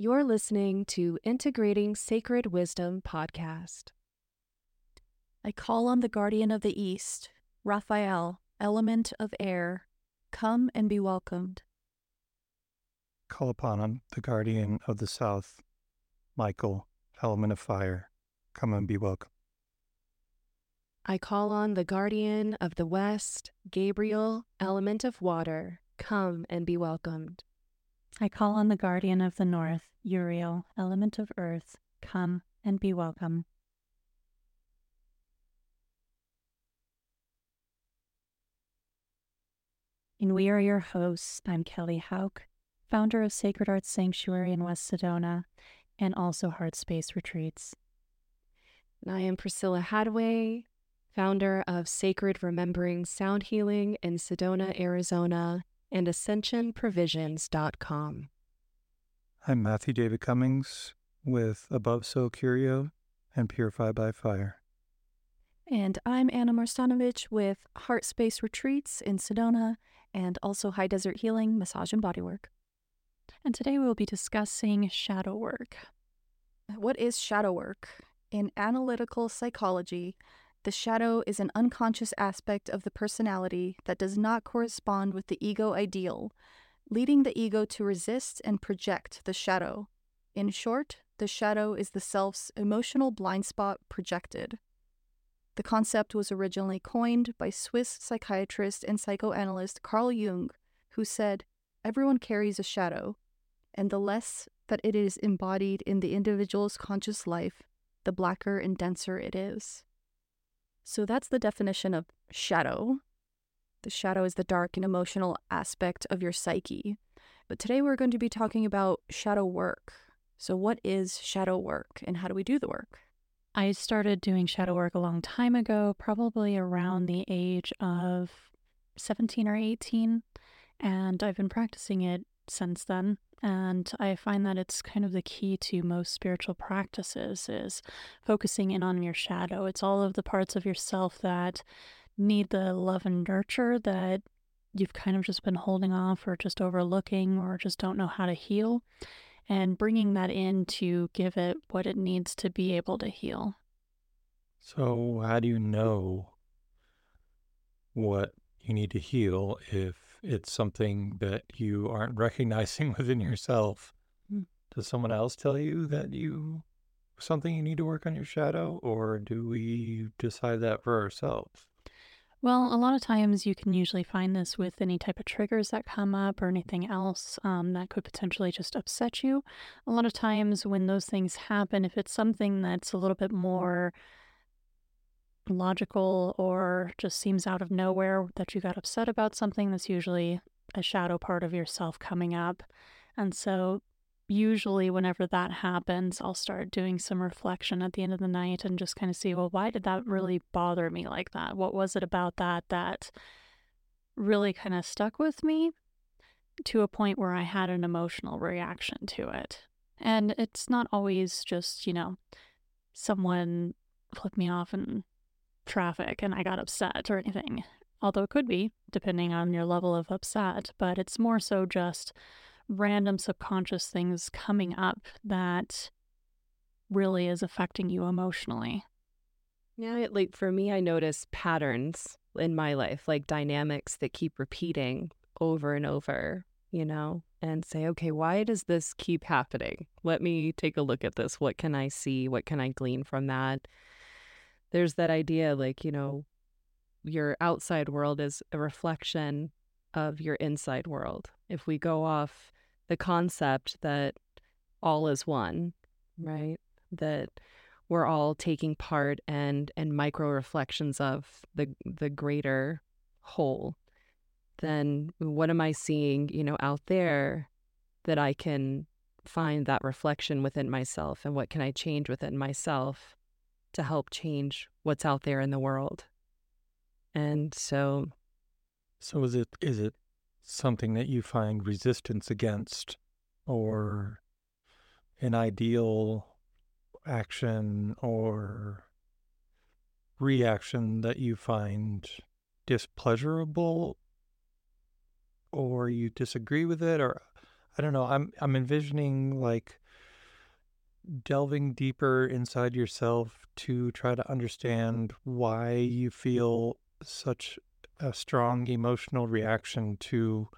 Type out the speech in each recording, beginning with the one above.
You're listening to Integrating Sacred Wisdom podcast. I call on the guardian of the East, Raphael, element of air. Come and be welcomed. Call upon him, the guardian of the South, Michael, element of fire. Come and be welcome. I call on the guardian of the West, Gabriel, element of water. Come and be welcomed. I call on the guardian of the North, Uriel, element of earth. Come and be welcome. And we are your hosts. I'm Kelly Hauk, founder of Sacred Arts Sanctuary in West Sedona and also Heart Space Retreats. And I am Priscilla Hadway, founder of Sacred Remembering Sound Healing in Sedona, Arizona, and AscensionProvisions.com. I'm Matthew David Cummings with Above So Curio and Purify by Fire. And I'm Anna Marstanovich with Heart Space Retreats in Sedona and also High Desert Healing, Massage and Bodywork. And today we will be discussing shadow work. What is shadow work? In analytical psychology, the shadow is an unconscious aspect of the personality that does not correspond with the ego ideal, leading the ego to resist and project the shadow. In short, the shadow is the self's emotional blind spot projected. The concept was originally coined by Swiss psychiatrist and psychoanalyst Carl Jung, who said, Everyone carries a shadow, and the less that it is embodied in the individual's conscious life, the blacker and denser it is. So that's the definition of shadow. The shadow is the dark and emotional aspect of your psyche. But today we're going to be talking about shadow work. So, what is shadow work and how do we do the work? I started doing shadow work a long time ago, probably around the age of 17 or 18, and I've been practicing it since then. And I find that it's kind of the key to most spiritual practices is focusing in on your shadow. It's all of the parts of yourself that need the love and nurture that you've kind of just been holding off or just overlooking or just don't know how to heal and bringing that in to give it what it needs to be able to heal. So, how do you know what you need to heal if it's something that you aren't recognizing within yourself. Mm. Does someone else tell you that you something you need to work on your shadow, or do we decide that for ourselves? Well, a lot of times you can usually find this with any type of triggers that come up or anything else um, that could potentially just upset you. A lot of times when those things happen, if it's something that's a little bit more logical or just seems out of nowhere that you got upset about something, that's usually a shadow part of yourself coming up. And so, usually, whenever that happens, I'll start doing some reflection at the end of the night and just kind of see, well, why did that mm-hmm. really bother me like that? What was it about that that really kind of stuck with me to a point where I had an emotional reaction to it? And it's not always just, you know, someone flipped me off and traffic and I got upset or anything. Although it could be, depending on your level of upset, but it's more so just random subconscious things coming up that really is affecting you emotionally. Yeah, like for me, I notice patterns in my life, like dynamics that keep repeating over and over, you know, and say, okay, why does this keep happening? Let me take a look at this. What can I see? What can I glean from that? There's that idea like, you know, your outside world is a reflection of your inside world. If we go off the concept that all is one, mm-hmm. right? That we're all taking part and and micro reflections of the the greater whole then what am i seeing you know out there that i can find that reflection within myself and what can i change within myself to help change what's out there in the world. And so so is it is it something that you find resistance against or an ideal action or reaction that you find displeasurable or you disagree with it or I don't know I'm I'm envisioning like delving deeper inside yourself to try to understand why you feel such a strong emotional reaction to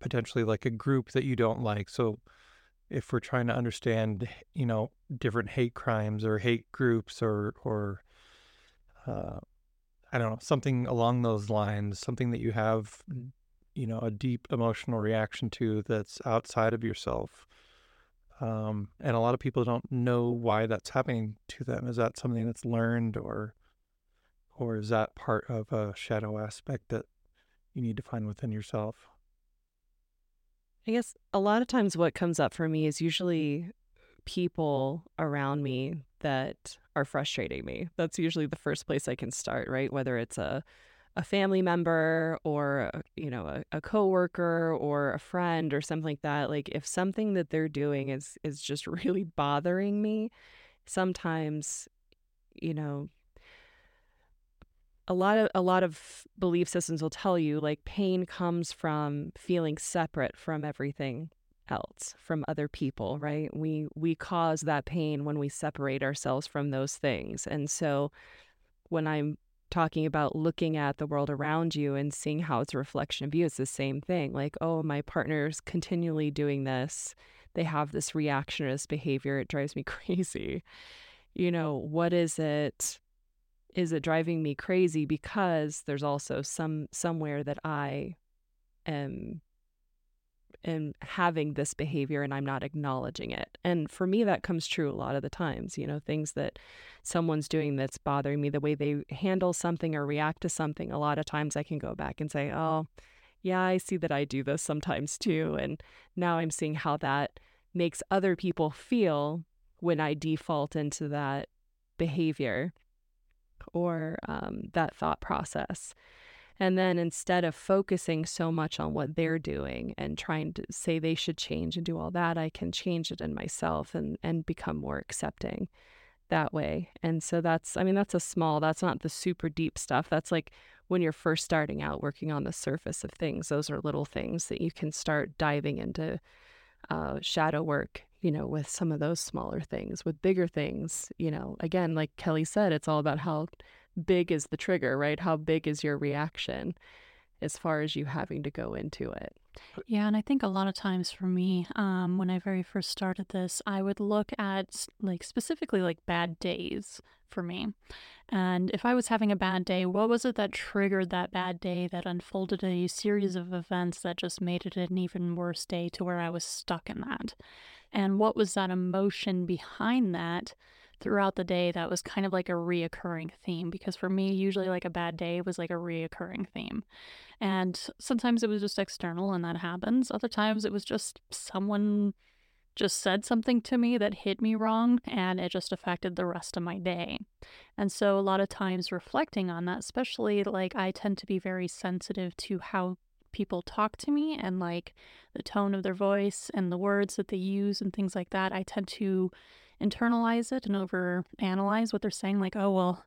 potentially like a group that you don't like. So if we're trying to understand, you know, different hate crimes or hate groups or or uh, I don't know, something along those lines, something that you have, you know, a deep emotional reaction to that's outside of yourself. Um, and a lot of people don't know why that's happening to them. Is that something that's learned or or is that part of a shadow aspect that you need to find within yourself? I guess a lot of times what comes up for me is usually people around me that are frustrating me. That's usually the first place I can start, right? Whether it's a a family member or uh, you know a, a coworker or a friend or something like that like if something that they're doing is is just really bothering me sometimes you know a lot of a lot of belief systems will tell you like pain comes from feeling separate from everything else from other people right? We we cause that pain when we separate ourselves from those things. And so when i'm talking about looking at the world around you and seeing how it's a reflection of you it's the same thing like oh my partner's continually doing this. They have this reaction or this behavior. It drives me crazy. You know what is it is it driving me crazy because there's also some somewhere that I am am having this behavior and I'm not acknowledging it. And for me that comes true a lot of the times, you know, things that someone's doing that's bothering me, the way they handle something or react to something, a lot of times I can go back and say, "Oh, yeah, I see that I do this sometimes too." And now I'm seeing how that makes other people feel when I default into that behavior or um, that thought process. And then instead of focusing so much on what they're doing and trying to say they should change and do all that, I can change it in myself and, and become more accepting that way. And so that's, I mean, that's a small, that's not the super deep stuff. That's like when you're first starting out working on the surface of things. Those are little things that you can start diving into uh, shadow work you know, with some of those smaller things. With bigger things, you know, again, like Kelly said, it's all about how big is the trigger, right? How big is your reaction as far as you having to go into it. Yeah, and I think a lot of times for me, um, when I very first started this, I would look at like specifically like bad days for me. And if I was having a bad day, what was it that triggered that bad day that unfolded a series of events that just made it an even worse day to where I was stuck in that? and what was that emotion behind that throughout the day that was kind of like a reoccurring theme because for me usually like a bad day was like a reoccurring theme and sometimes it was just external and that happens other times it was just someone just said something to me that hit me wrong and it just affected the rest of my day. And so a lot of times reflecting on that, especially like I tend to be very sensitive to how people talk to me and like the tone of their voice and the words that they use and things like that, I tend to internalize it and over analyze what they're saying. Like, oh, well,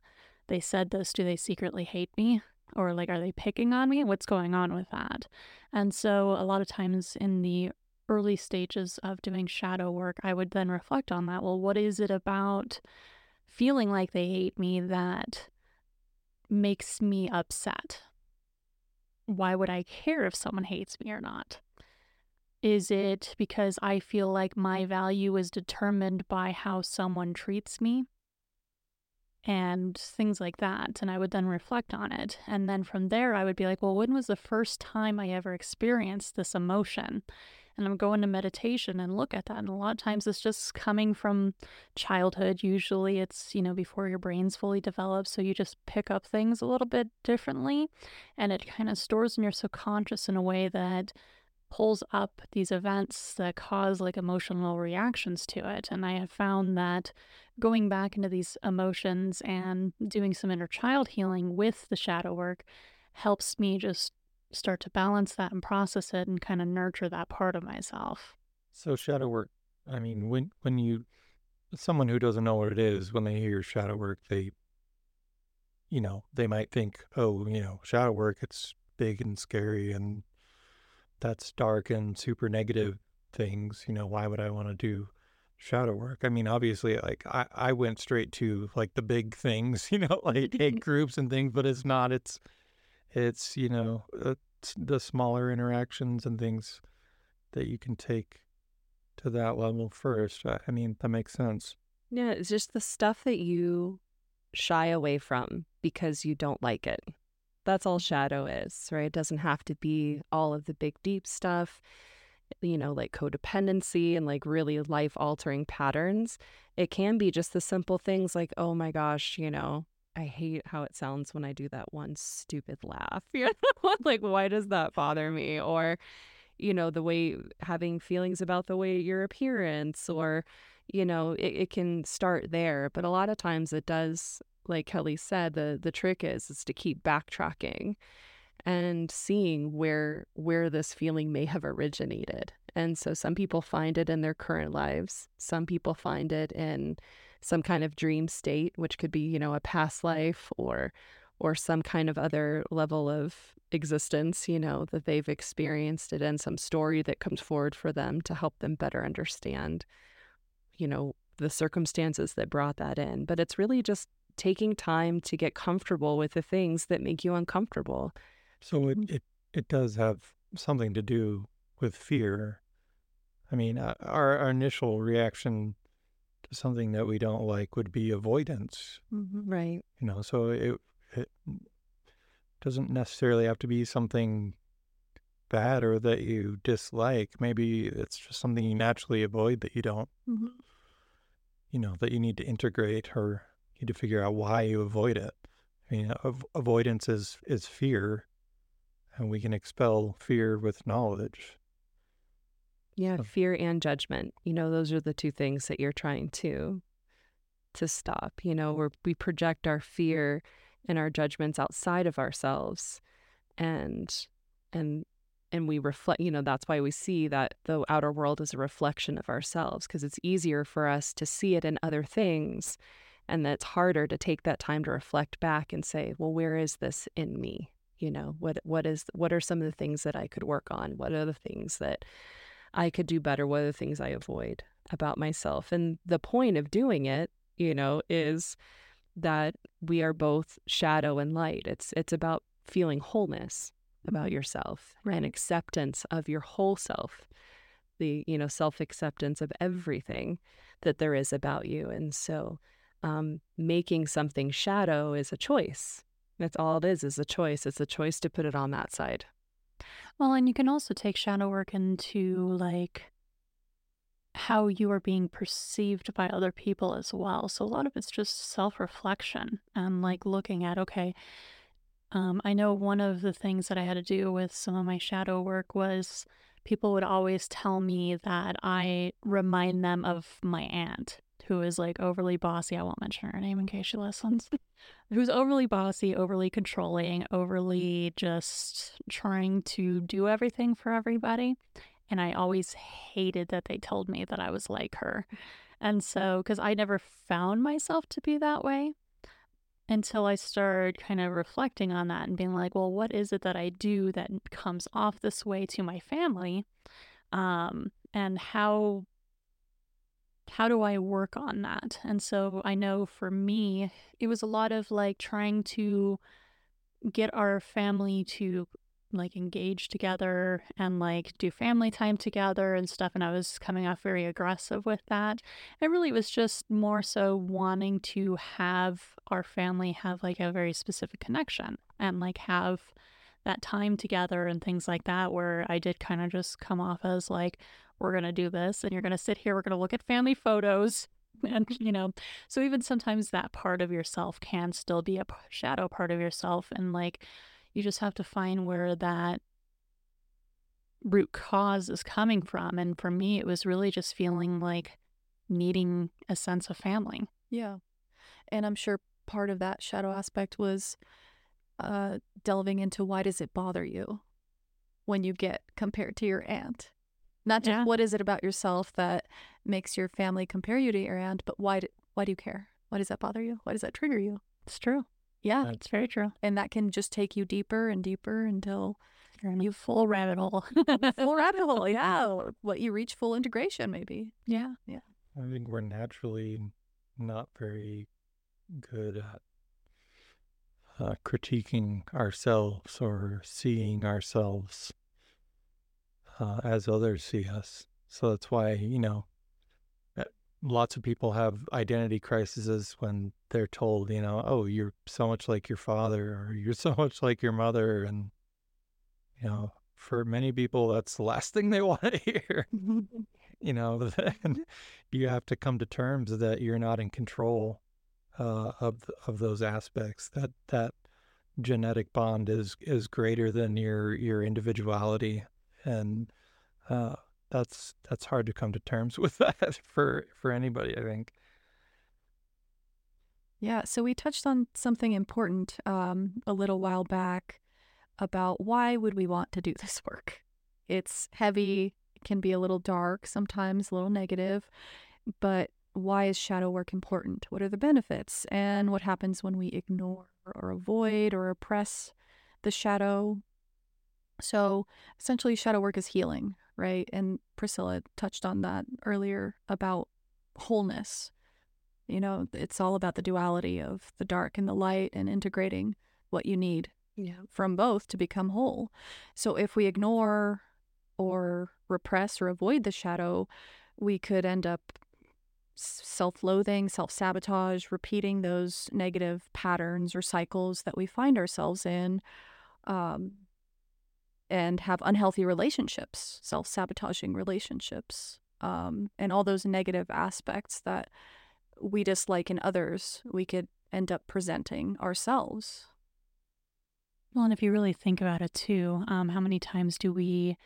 they said this. Do they secretly hate me? Or like, are they picking on me? What's going on with that? And so, a lot of times in the early stages of doing shadow work, I would then reflect on that. Well, what is it about feeling like they hate me that makes me upset? why would I care if someone hates me or not? Is it because I feel like my mm. value is determined by how someone treats me? And things like that. And I would then reflect on it. And then from there, I would be like, well, when was the first time I ever experienced this emotion? and I'm going to meditation and look at that. And a lot of times it's just coming from childhood. Usually it's, you know, before your brain's fully developed. So you just pick up things a little bit differently and it kind of stores in your subconscious in a way that pulls up these events that cause like emotional reactions to it. And I have found that going back into these emotions and doing some inner child healing with the shadow work helps me just start to balance that and process it and kind of nurture that part of myself. So shadow work, I mean, when when you someone who doesn't know what it is, when they hear shadow work, they you know, they might think, "Oh, you know, shadow work, it's big and scary and that's dark and super negative things, you know, why would I want to do shadow work. I mean, obviously, like I, I went straight to like the big things, you know, like hate groups and things, but it's not. It's, it's you know, uh, it's the smaller interactions and things that you can take to that level first. I, I mean, that makes sense. Yeah, it's just the stuff that you shy away from because you don't like it. That's all shadow is, right? It doesn't have to be all of the big, deep stuff you know, like codependency and like really life altering patterns. It can be just the simple things like, oh my gosh, you know, I hate how it sounds when I do that one stupid laugh. You know, like, why does that bother me? Or, you know, the way having feelings about the way your appearance, or, you know, it, it can start there. But a lot of times it does, like Kelly said, the the trick is is to keep backtracking and seeing where where this feeling may have originated. And so some people find it in their current lives. Some people find it in some kind of dream state, which could be, you know, a past life or or some kind of other level of existence, you know, that they've experienced it in some story that comes forward for them to help them better understand, you know, the circumstances that brought that in. But it's really just taking time to get comfortable with the things that make you uncomfortable so it, it, it does have something to do with fear. I mean, uh, our, our initial reaction to something that we don't like would be avoidance. Mm-hmm. Right. You know, so it, it doesn't necessarily have to be something bad or that you dislike. Maybe it's just something you naturally avoid that you don't, mm-hmm. you know, that you need to integrate or you need to figure out why you avoid it. I mean, av- avoidance is is fear, and we can expel fear with knowledge. Yeah, so. fear and judgment. You know, those are the two things that you're trying to to stop. You know, where we project our fear and our judgments outside of ourselves and and and we reflect, you know, that's why we see that the outer world is a reflection of ourselves because it's easier for us to see it in other things and that it's harder to take that time to reflect back and say, well, where is this in me? you know what what is what are some of the things that i could work on? What are the things that i could do better? What are the things i avoid about myself? And the point of doing it you know is that we are both shadow and light. It's it's about feeling wholeness about yourself right. and acceptance of your whole self the you know self acceptance of everything that there is about you and so um, making something shadow is a choice that's all it is, is a choice. It's a choice to put it on that side. Well, and you can also take shadow work into like how you are being perceived by other people as well. So a lot of it's just self reflection and like looking at, okay, um, I know one of the things that I had to do with some of my shadow work was people would always tell me that I remind them of my aunt who is like overly bossy. I won't mention her name in case she listens. Who's overly bossy, overly controlling, overly just trying to do everything for everybody. And I always hated that they told me that I was like her. And so, because I never found myself to be that way until I started kind of reflecting on that and being like, well, what is it that I do that comes off this way to my family? Um, and how how do I work on that? And so I know for me, it was a lot of like trying to get our family to like engage together and like do family time together and stuff. And I was coming off very aggressive with that. It really was just more so wanting to have our family have like a very specific connection and like have that time together and things like that, where I did kind of just come off as like, we're going to do this and you're going to sit here we're going to look at family photos and you know so even sometimes that part of yourself can still be a shadow part of yourself and like you just have to find where that root cause is coming from and for me it was really just feeling like needing a sense of family yeah and i'm sure part of that shadow aspect was uh delving into why does it bother you when you get compared to your aunt not just yeah. what is it about yourself that makes your family compare you to your aunt, but why do, why do you care? Why does that bother you? Why does that trigger you? It's true. Yeah, it's very true. And that can just take you deeper and deeper until you're in a full rabbit hole. full rabbit hole. Yeah, what you reach full integration, maybe. Yeah, yeah. I think we're naturally not very good at uh, critiquing ourselves or seeing ourselves uh, as others see us. So that's why, you know, lots of people have identity crises when they're told, you know, oh, you're so much like your father or you're so much like your mother. And, you know, for many people, that's the last thing they want to hear. you know, then you have to come to terms that you're not in control uh, of of those aspects. That that genetic bond is is greater than your your individuality, and uh, that's that's hard to come to terms with that for for anybody. I think. Yeah, so we touched on something important um, a little while back about why would we want to do this work. It's heavy, it can be a little dark, sometimes a little negative, but why is shadow work important? What are the benefits? And what happens when we ignore or avoid or oppress the shadow? So essentially, shadow work is healing, right? And Priscilla touched on that earlier about wholeness. You know, it's all about the duality of the dark and the light and integrating what you need Yeah. from both to become whole. So if we ignore or repress or avoid the shadow, we could end up self loathing, self sabotage, repeating those negative patterns or cycles that we find ourselves in, um, and have unhealthy relationships, self sabotaging relationships, um, and all those negative aspects that we dislike in others, we could end up presenting ourselves. Well, and if you really think about it too, um, how many times do we,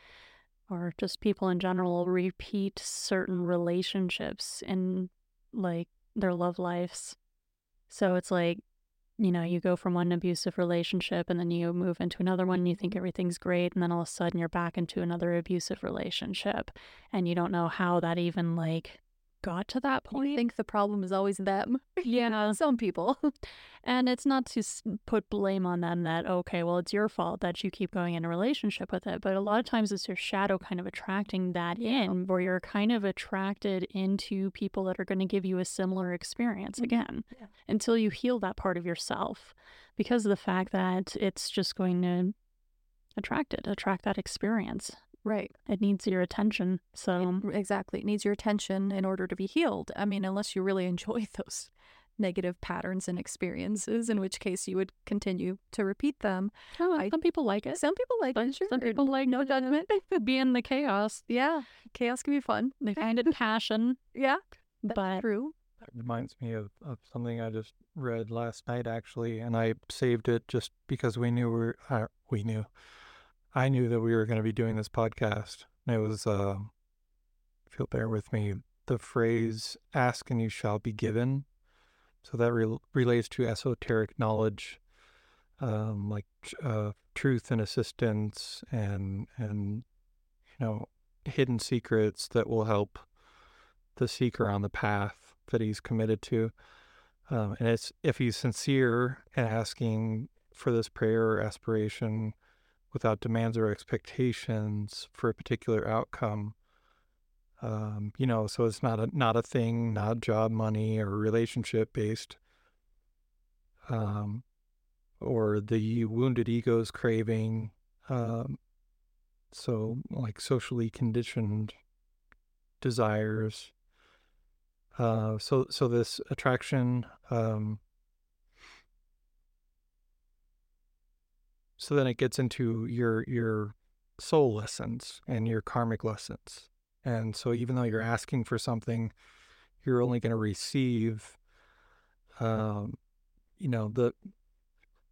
or just people in general, repeat certain relationships in like their love lives? So it's like, you know, you go from one abusive relationship and then you move into another one and you think everything's great. And then all of a sudden you're back into another abusive relationship and you don't know how that even like got to that point. I think the problem is always them. Yeah. Some people. And it's not to put blame on them that, okay, well, it's your fault that you keep going in a relationship with it. But a lot of times it's your shadow kind of attracting that in, where you're kind of attracted into people that are going to give you a similar experience Mhm. again Yeah. until you heal that part of yourself because of the fact that it's just going to attract it, attract that experience. Right. It needs your attention. So, Exactly. It needs your attention in order to be healed. I mean, unless you really enjoy those negative patterns and experiences, in which case you would continue to repeat them. oh, I- some people like it. Some people like But it. Sure. some people like no judgment. be in the chaos. Yeah. Chaos can be fun. They find it passion, Yeah. That's but true. That reminds me of, of something I just read last night, actually, and I saved it just because we knew we were, uh, we knew, I knew that we were going to be doing this podcast. And it was, uh, if you'll bear with me, the phrase "ask and you shall be given." So that rel relates to esoteric knowledge, um, like uh, truth and assistance, and and you know hidden secrets that will help the seeker on the path that he's committed to. Um, and it's if he's sincere and asking for this prayer or aspiration without demands or expectations for a particular outcome. Um, you know, so it's not a not a thing, not job, money, or relationship based. Um, or the wounded ego's craving. Um, so like socially conditioned desires. Uh, so so this attraction. Um, so then it gets into your your soul lessons and your karmic lessons. And so even though you're asking for something, you're only going to receive, um, you know, the,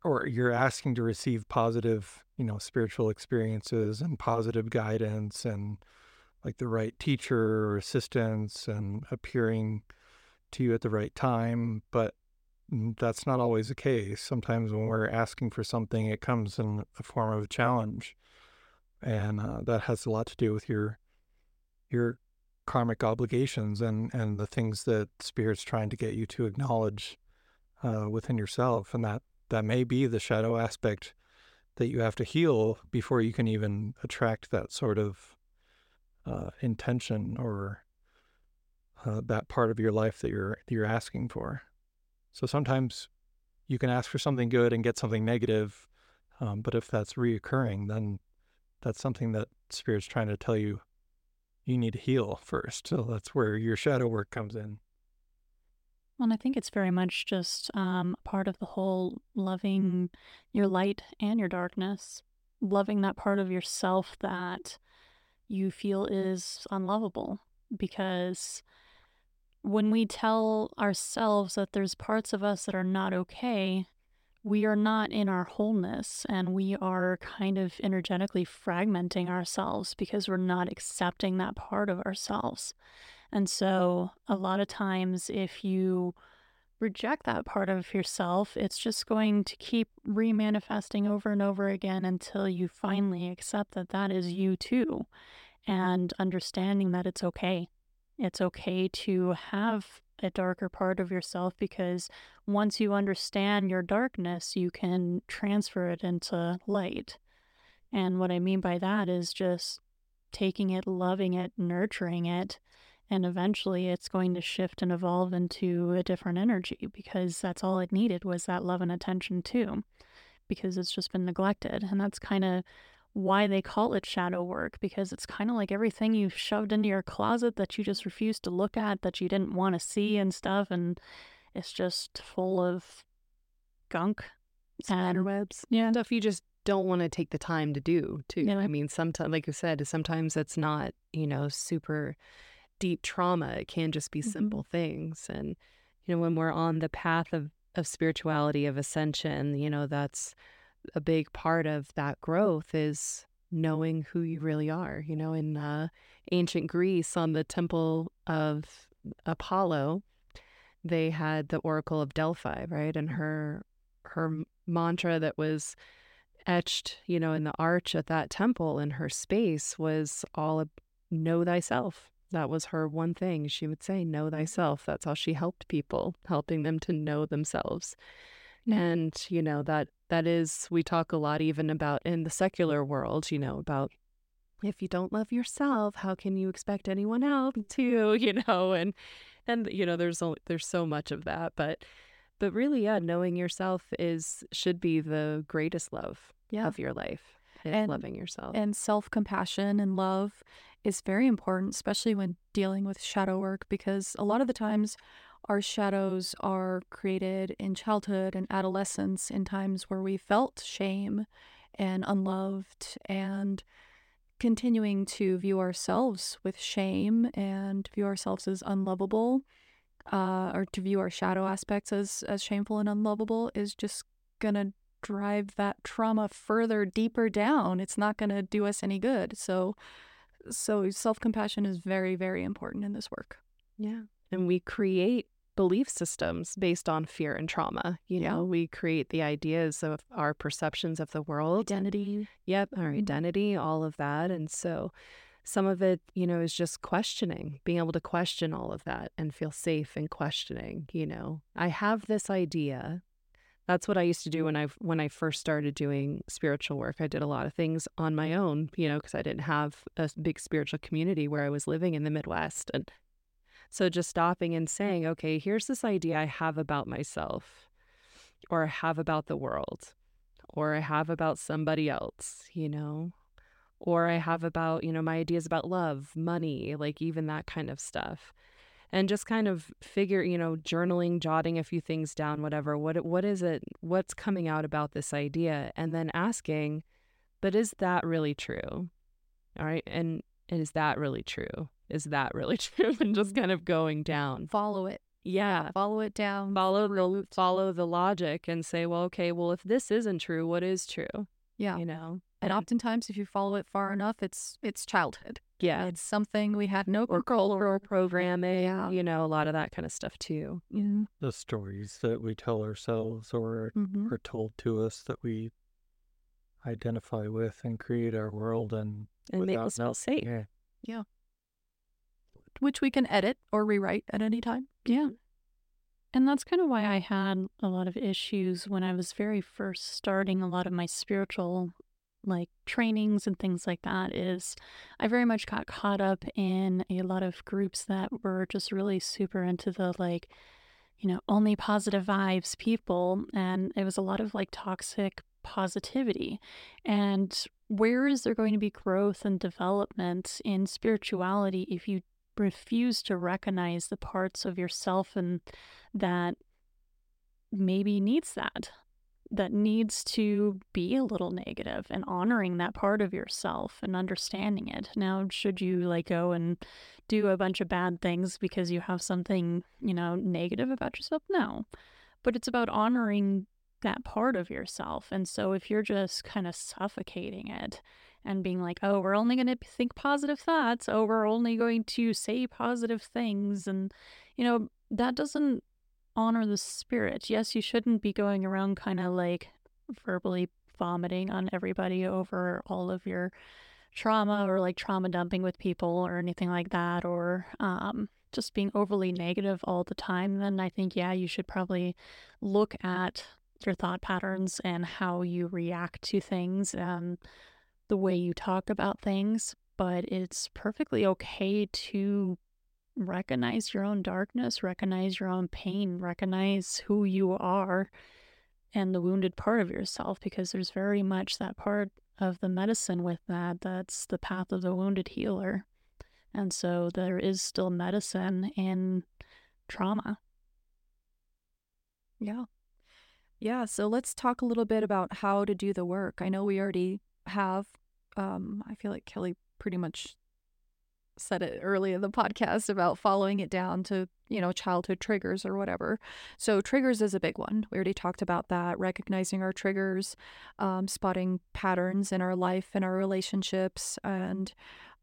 or you're asking to receive positive, you know, spiritual experiences and positive guidance and like the right teacher or assistance and appearing to you at the right time. But that's not always the case. Sometimes when we're asking for something, it comes in the form of a challenge. And uh, that has a lot to do with your your karmic obligations and, and the things that spirit's trying to get you to acknowledge uh, within yourself. And that, that may be the shadow aspect that you have to heal before you can even attract that sort of uh, intention or uh, that part of your life that you're that you're asking for. So sometimes you can ask for something good and get something negative, um, but if that's reoccurring, then that's something that spirit's trying to tell you you need to heal first. So that's where your shadow work comes in. Well, I think it's very much just um, part of the whole loving your light and your darkness, loving that part of yourself that you feel is unlovable. Because when we tell ourselves that there's parts of us that are not okay, we are not in our wholeness and we are kind of energetically fragmenting ourselves because we're not accepting that part of ourselves. And so, a lot of times, if you reject that part of yourself, it's just going to keep remanifesting over and over again until you finally accept that that is you too. And understanding that it's okay. It's okay to have a darker part of yourself because once you understand your darkness, you can transfer it into light. And what I mean by that is just taking it, loving it, nurturing it, and eventually it's going to shift and evolve into a different energy because that's all it needed was that love and attention too, because it's just been neglected. And that's kind of why they call it shadow work because it's kind of like everything you've shoved into your closet that you just refused to look at, that you didn't want to see and stuff. And it's just full of gunk. Spider webs. Yeah. Stuff you just don't want to take the time to do, too. Yeah. I mean, sometimes, like you said, sometimes it's not, you know, super deep trauma. It can just be mm-hmm. simple things. And, you know, when we're on the path of, of spirituality, of ascension, you know, that's a big part of that growth is knowing who you really are. You know, in uh, ancient Greece, on the temple of Apollo, they had the Oracle of Delphi, right? And her her mantra that was etched, you know, in the arch at that temple in her space was all know thyself. That was her one thing. She would say, Know thyself. That's how she helped people, helping them to know themselves. And, you know, that that is we talk a lot even about in the secular world, you know, about if you don't love yourself, how can you expect anyone else to, you know, and and you know, there's there's so much of that, but but really, yeah, knowing yourself is should be the greatest love yeah. of your life. Eh, and loving yourself. And self compassion and love is very important, especially when dealing with shadow work, because a lot of the times our shadows are created in childhood and adolescence in times where we felt shame and unloved and continuing to view ourselves with shame and view ourselves as unlovable uh, or to view our shadow aspects as, as shameful and unlovable is just to drive that trauma further deeper down. It's not to do us any good. So so self-compassion is very very important in this work. Yeah. And we create belief systems based on fear and trauma. You know, we create the ideas of our perceptions of the world. Identity. Yep, our mm-hmm. identity, all of that. And so some of it, you know, is just questioning, being able to question all of that and feel safe in questioning, you know. I have this idea that's what I used to do when I when I first started doing spiritual work. I did a lot of things on my own, you know, because I didn't have a big spiritual community where I was living in the Midwest, and so just stopping and saying, okay, here's this idea I have about myself, or I have about the world, or I have about somebody else, you know, or I have about you know my ideas about love, money, like even that kind of stuff and just kind of figure, you know, journaling, jotting a few things down, whatever. What what is it? What's coming out about this idea? And then asking, but is that really true? All right, and, and is that really true? Is that really true? and just kind of going down. Follow it. Yeah, follow it down. Follow the follow the logic and say, well, okay, well, if this isn't true, what is true? Yeah, you know. And oftentimes, if you follow it far enough, it's it's childhood. Yeah. It's something we had no or control over programming, yeah. you know, a lot of that kind of stuff too. Yeah. The stories that we tell ourselves or mm-hmm. are told to us that we identify with and create our world and, and make us feel safe. Yeah. yeah. Which we can edit or rewrite at any time. Yeah. Mm-hmm. And that's kind of why I had a lot of issues when I was very first starting a lot of my spiritual like trainings and things like that is I very much got caught up in a lot of groups that were just really super into the like, you know, only positive vibes people. And it was a lot of like toxic positivity. And where is there going to be growth and development in spirituality if you refuse to recognize the parts of yourself and that maybe needs that that needs to be a little negative and honoring that part of yourself and understanding it. Now, should you like go and do a bunch of bad things because you have something, you know, negative about yourself? No. But it's about honoring that part of yourself. And so if you're just kind of suffocating it and being like, oh, we're only going to think positive thoughts, oh, we're only going to say positive things, and, you know, that doesn't honor the spirit. Yes, you shouldn't be going around kind of like verbally vomiting on everybody over all of your trauma or like trauma dumping with people or anything like that or um, just being overly negative all the time then i think yeah you should probably look at your thought patterns and how you react to things and the way you talk about things but it's perfectly okay to recognize your own darkness, recognize your own pain, recognize who you are and the wounded part of yourself, because there's very much that part of the medicine with that. That's the path of the wounded healer. And so there is still medicine in trauma. Yeah. Yeah. So let's talk a little bit about how to do the work. I know we already have, um, I feel like Kelly pretty much said it early in the podcast about following it down to, you know, childhood triggers or whatever. So, triggers is a big one. We already talked about that, recognizing our triggers, um, spotting patterns in our life and our relationships. And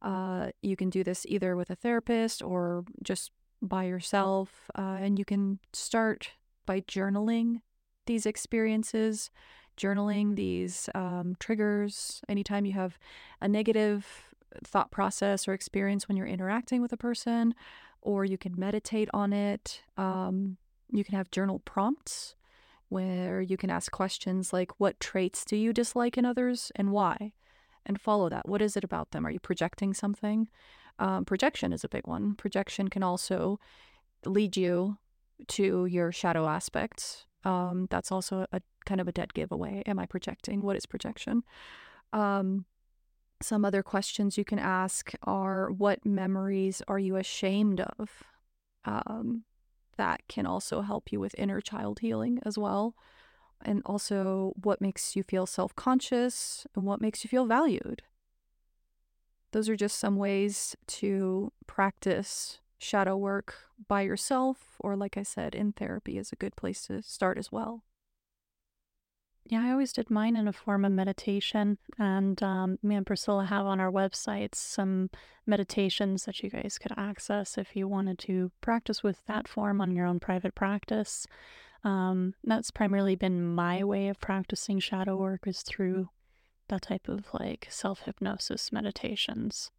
uh, you can do this either with a therapist or just by yourself. Uh, and you can start by journaling these experiences journaling these um, triggers anytime you have a negative thought process or experience when you're interacting with a person, or you can meditate on it. Um, you can have journal prompts where you can ask questions like, What traits do you dislike in others and why? And follow that. What is it about them? Are you projecting something? Um, projection is a big one. Projection can also lead you to your shadow aspects. Um, that's also a kind of a dead giveaway. Am I projecting? What is projection? Um, some other questions you can ask are what memories are you ashamed of? Um, that can also help you with inner child healing as well. And also, what makes you feel self conscious and what makes you feel valued? Those are just some ways to practice shadow work by yourself, or like I said, in therapy is a good place to start as well. Yeah, I always did mine in a form of meditation. And um, me and Priscilla have on our website some meditations that you guys could access if you wanted to practice with that form on your own private practice. Um, that's primarily been my way of practicing shadow work is through that type of like self hypnosis meditations.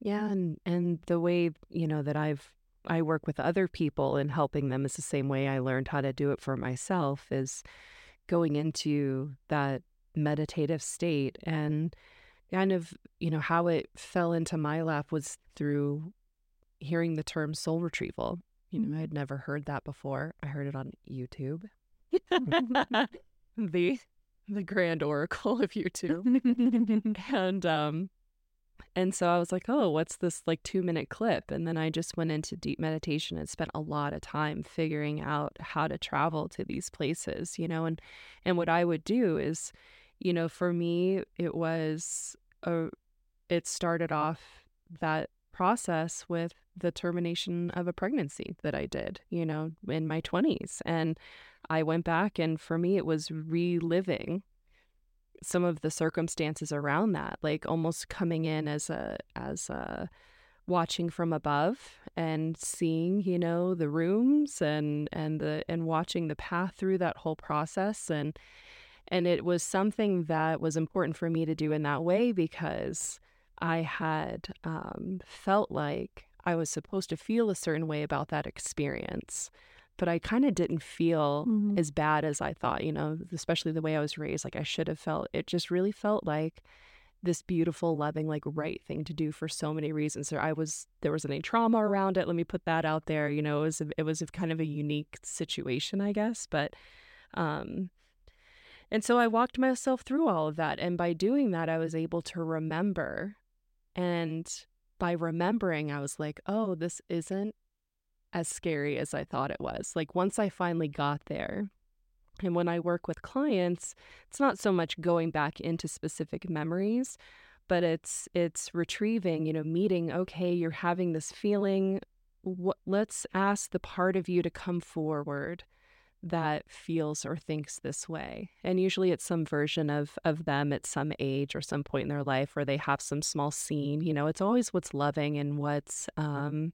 Yeah, and and the way you know that I've I work with other people and helping them is the same way I learned how to do it for myself is going into that meditative state and kind of you know how it fell into my lap was through hearing the term soul retrieval. You know i had never heard that before. I heard it on youtube. The the grand oracle of youtube. And um and so I was like, oh, what's this like two minute clip? And then I just went into deep meditation and spent a lot of time figuring out how to travel to these places, you know, and and what I would do is, you know, for me, it was a it started off that process with the termination of a pregnancy that I did, you know, in my 20s. And I went back and for me it was reliving some of the circumstances around that, like almost coming in as a as a watching from above and seeing, you know, the rooms and and the and watching the path through that whole process. And and it was something that was important for me to do in that way because I had um, felt like I was supposed to feel a certain way about that experience but I kind of didn't feel Mhm. as bad as I thought, you know, especially the way I was raised. Like I should have felt. It just really felt like this beautiful, loving, like right thing to do for so many reasons. There, I was there wasn't any trauma around it. Let me put that out there. You know, it was a, it was a kind of a unique situation, I guess. But, um, and so I walked myself through all of that, and by doing that, I was able to remember, and by remembering, I was like, oh, this isn't as scary as I thought it was. Like once I finally got there, and when I work with clients, it's not so much going back into specific memories, but it's it's retrieving, you know, meeting, okay, you're having this feeling. What let's ask the part of you to come forward that feels or thinks this way. And usually it's some version of of them at some age or some point in their life where they have some small scene. You know, it's always what's loving and what's um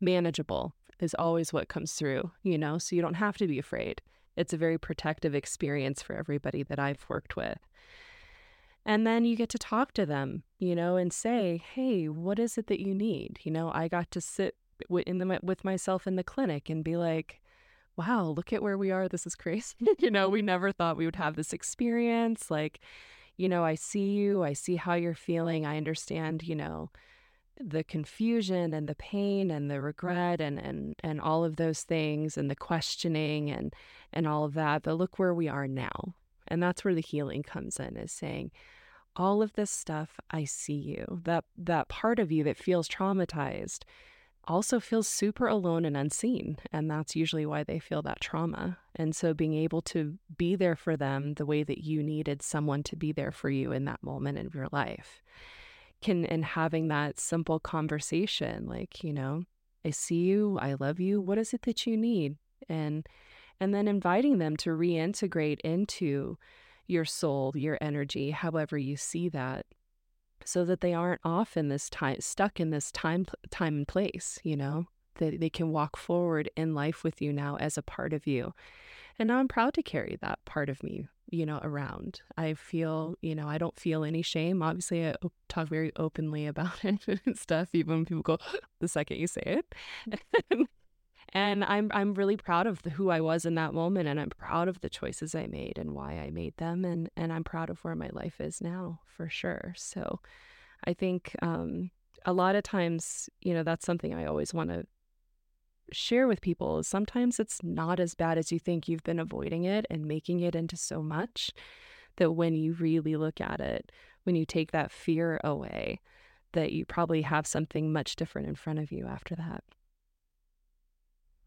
manageable is always what comes through, you know, so you don't have to be afraid. It's a very protective experience for everybody that I've worked with. And then you get to talk to them, you know, and say, "Hey, what is it that you need?" You know, I got to sit in the with myself in the clinic and be like, "Wow, look at where we are. This is crazy." you know, we mm-hmm. never thought we would have this experience. Like, you know, I see you. I see how you're feeling. I understand, you know, the confusion and the pain and the regret and and and all of those things and the questioning and and all of that but look where we are now. And that's where the healing comes in is saying all of this stuff i see you. That that part of you that feels traumatized also feels super alone and unseen and that's usually why they feel that trauma. And so being able to be there for them the way that you needed someone to be there for you in that moment in your life can and having that simple conversation like you know i see you i love you what is it that you need? And and then inviting them to reintegrate into your soul your energy however you see that so that they aren't off in this time stuck in this time time and place you know? That they can walk forward in life with you now as a part of you. And now i'm proud to carry that part of me you know around. I feel you know i don't feel any shame. Obviously i talk very openly about it and stuff even when people go the second you say it. And i'm i'm really proud of the, who i was in that moment and i'm proud of the choices i made and why i made them and and i'm proud of where my life is now for sure. So i think um a lot of times you know that's something i always want to share with people is sometimes it's not as bad as you think you've been avoiding it and making it into so much that when you really look at it when you take that fear away that you probably have something much different in front of you after that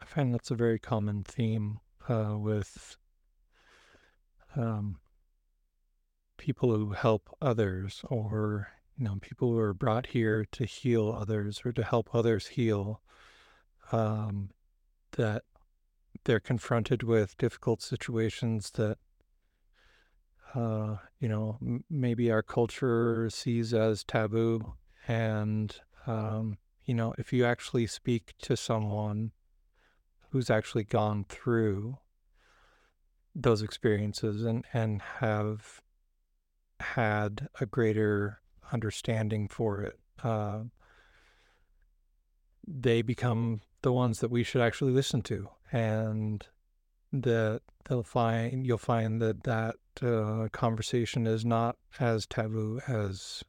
I find that's a very common theme uh, with um, people who help others, or you know, people who are brought here to heal others or to help others heal. Um, that they're confronted with difficult situations that uh, you know m- maybe our culture sees as taboo, and um, you know, if you actually speak to someone who's actually gone through those experiences and, and have had a greater understanding for it, uh, they become the ones that we should actually listen to, and that they'll find you'll find that that uh, conversation is not as taboo as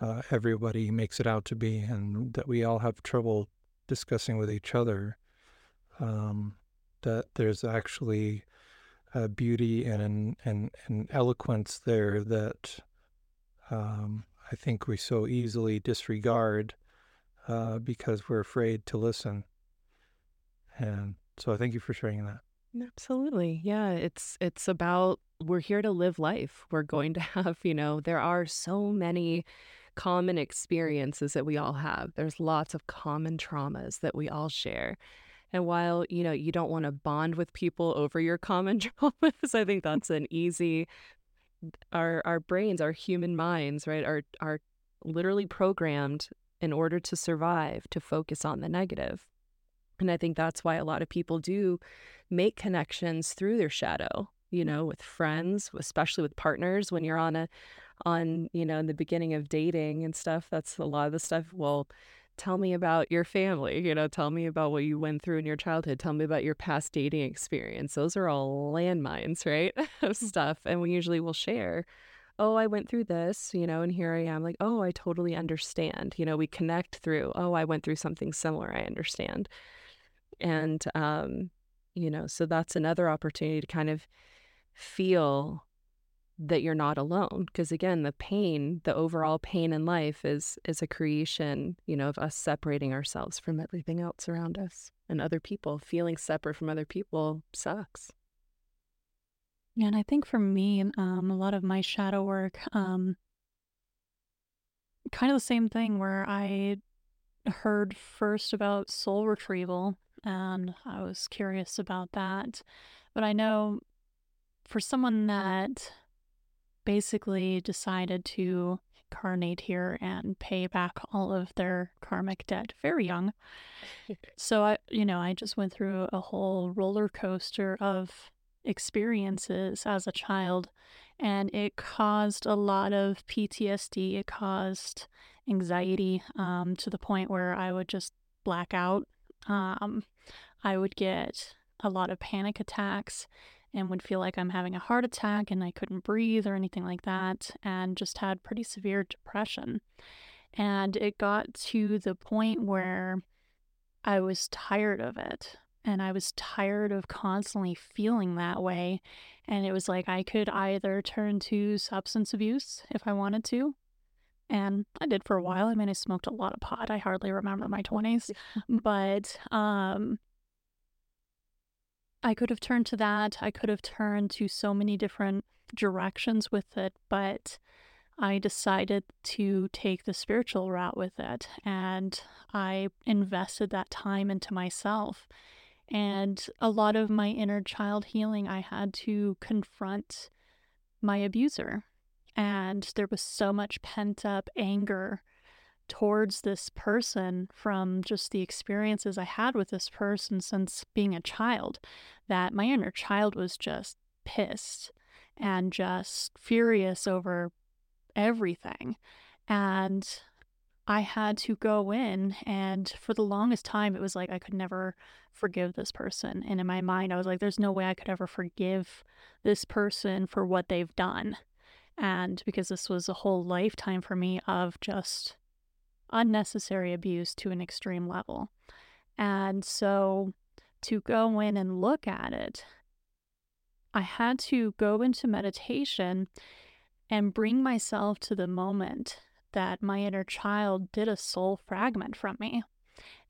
uh, everybody makes it out to be, and that we all have trouble discussing with each other um, that there's actually a beauty and an, and, and eloquence there that um, I think we so easily disregard uh, because we're afraid to listen. And so I thank you for sharing that. Absolutely. Yeah, it's it's about we're here to live life. We're going to have, you know, there are so many common experiences that we all have. There's lots of common traumas that we all share. And while, you know, you don't want to bond with people over your common traumas, I think that's an easy our our brains, our human minds, right, are are literally programmed in order to survive to focus on the negative. And I think that's why a lot of people do make connections through their shadow, you know, with friends, especially with partners when you're on a on, you know, in the beginning of dating and stuff. That's a lot of the stuff. Well, tell me about your family, you know, tell me about what you went through in your childhood, tell me about your past dating experience. Those are all landmines, right? of mm. stuff. And we usually will share, oh, I went through this, you know, and here I am, like, oh, I totally understand. You know, we connect through, oh, I went through something similar, I understand. And, um, you know, so that's another opportunity to kind of feel that you're not alone because again the pain the overall pain in life is is a creation you know of us separating ourselves from everything else around us and other people feeling separate from other people sucks yeah and i think for me um a lot of my shadow work um kind of the same thing where i heard first about soul retrieval and i was curious about that but i know for someone that basically decided to incarnate here and pay back all of their karmic debt very young. so I, you know, I just went through a whole roller coaster of experiences as a child and it caused a lot of PTSD. It caused anxiety um, to the point where I would just black out. Um, I would get a lot of panic attacks and would feel like I'm having a heart attack and I couldn't breathe or anything like that, and just had pretty severe depression. And it got to the point where I was tired of it. And I was tired of constantly feeling that way. And it was like I could either turn to substance abuse if I wanted to. And I did for a while. I mean, I smoked a lot of pot. I hardly remember my 20s. But um, I could have turned to that. I could have turned to so many different directions with it, but I decided to take the spiritual route with it. And I invested that time into myself. And a lot of my inner child healing, I had to confront my abuser. And there was so much pent up anger towards this person from just the experiences I had with this person since being a child that my inner child was just pissed and just furious over everything. And I had to go in, and for the longest time, it was like I could never forgive this person. And in my mind, I was like, there's no way I could ever forgive this person for what they've done. And because this was a whole lifetime for me of just unnecessary abuse to an extreme level. And so to go in and look at it, I had to go into meditation and bring myself to the moment that my inner child did a soul fragment from me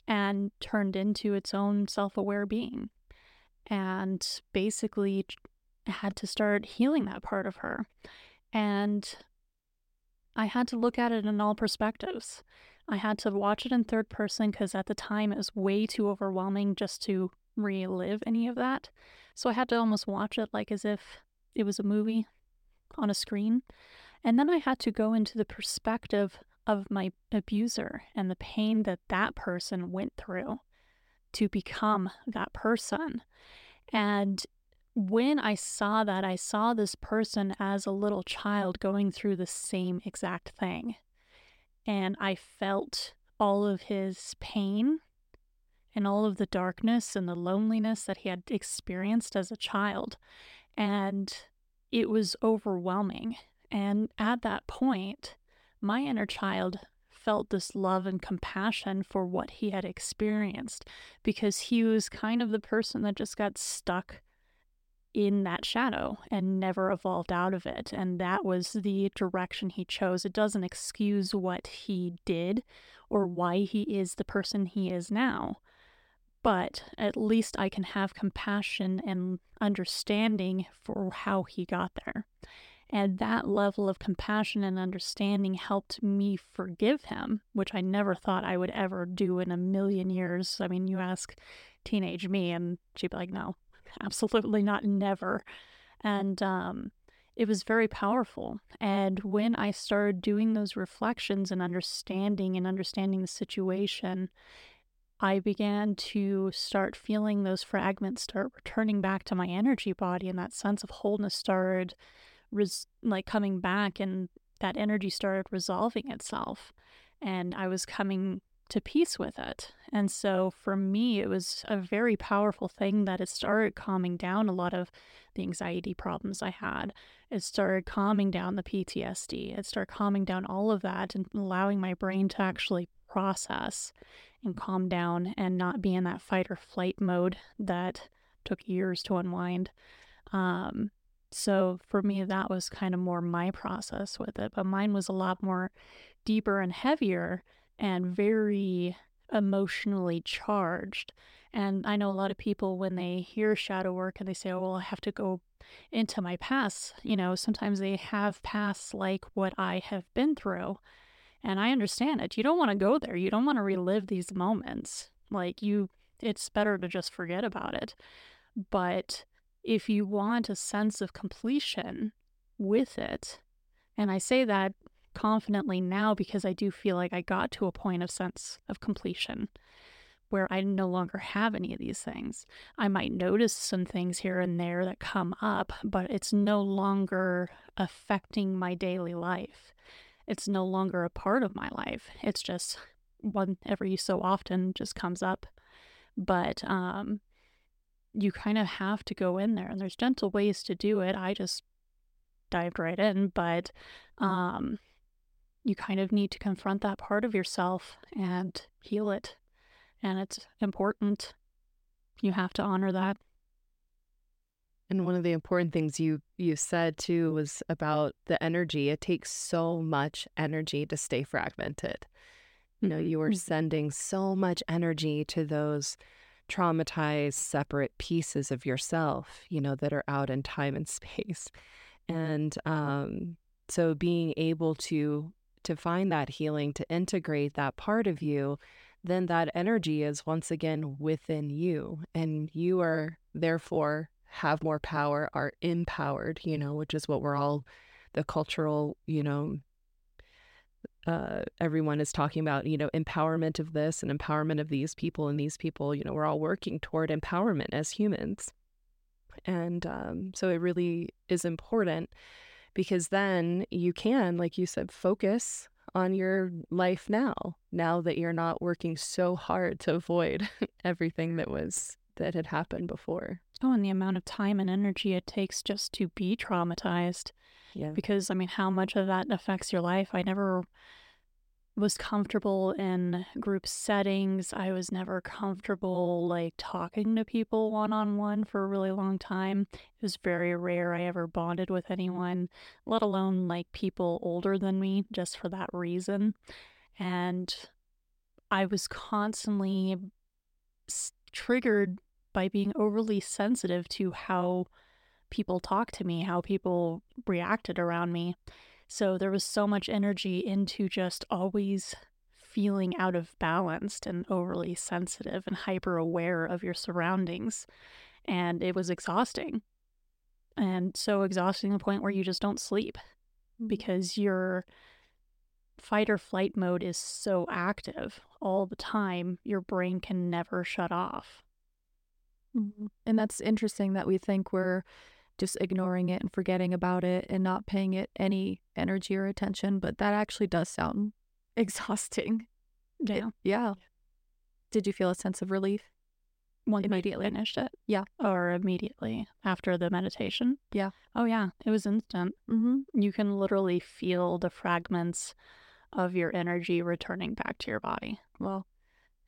and turned into its own self aware being. And basically had to start healing that part of her. And I had to look at it in all perspectives. I had to watch it in third person because at the time it was way too overwhelming just to relive any of that. So I had to almost watch it like as if it was a movie on a screen. And then I had to go into the perspective of my abuser and the pain that that person went through to become that person. And when I saw that, I saw this person as a little child going through the same exact thing and I felt all of his pain and all of the darkness and the loneliness that he had experienced as a child. And it was overwhelming. And at that point, my inner child felt this love and compassion for what he had experienced because he was kind of the person that just got stuck in that shadow and never evolved out of it. And that was the direction he chose. It doesn't excuse what he did or why he is the person he is now. But at least I can have compassion and understanding for how he got there. And that level of compassion and understanding helped me forgive him, which I never thought I would ever do in a million years. I mean, you ask teenage me, and she'd be like, no, absolutely not never. And um, it was very powerful. And when I started doing those reflections and understanding and understanding the situation, I began to start feeling those fragments start returning back to my energy body, and that sense of wholeness started res- like coming back, and that energy started resolving itself. And I was coming to peace with it. And so for me, it was a very powerful thing that it started calming down a lot of the anxiety problems I had. It started calming down the PTSD. It started calming down all of that and allowing my brain to actually process and calm down and not be in that fight or flight mode that took years to unwind. Um, so for me, that was kind of more my process with it. But mine was a lot more deeper and heavier and very emotionally charged. And I know a lot of people, when they hear shadow work and they say, oh, well, I have to go into my past, you know, sometimes they have pasts like what I have been through. And I understand it. You don't want to go there. You don't want to relive these moments. Like, you, it's better to just forget about it. But if you want a sense of completion with it, and I say that confidently now because I do feel like I got to a point of sense of completion where I no longer have any of these things. I might notice some things here and there that come up, but it's no longer affecting my daily life. It's no longer a part of my life. It's just one every so often just comes up. But um you kind of have to go in there and there's gentle ways to do it. I just dived right in, but mm-hmm. um you kind of need to confront that part of yourself and heal it. And it's important. You have to honor that. And one of the important things you you said too was about the energy. It takes so much energy to stay fragmented. You know, you are mm-hmm. sending so much energy to those traumatized separate pieces of yourself, you know, that are out in time and space. And um so being able to to find that healing, to integrate that part of you, then that energy is once again within you. And you are therefore have more power, are empowered, you know, which is what we're all, the cultural, you know, uh, everyone is talking about, you know, empowerment of this and empowerment of these people and these people. You know, we're all working toward empowerment as humans. And um, so it really is important because then you can, like you said, focus on your life now, now that you're not working so hard to avoid everything that was that had happened before. Oh, and the amount of time and energy it takes just to be traumatized. Yeah. Because I mean, how much of that affects your life? I never was comfortable in group settings. I was never comfortable like talking to people one on one for a really long time. It was very rare I ever bonded with anyone, let alone like people older than me, just for that reason. And I was constantly s- triggered by being overly sensitive to how people talked to me, how people reacted around me. So there was so much energy into just always feeling out of balance and overly sensitive and hyper aware of your surroundings. And it was exhausting. And so exhausting to the point where you just don't sleep mm. because your fight or flight mode is so active all the time, your brain can never shut off. Mm-hmm. And that's interesting that we think we're just ignoring it and forgetting about it and not paying it any energy or attention. But that actually does sound exhausting. Yeah. It, yeah. Did you feel a sense of relief? Once immediately finished it? Yeah. Or immediately after the meditation? Yeah. Oh, yeah. It was instant. Mm-hmm. You can literally feel the fragments of your energy returning back to your body. Well,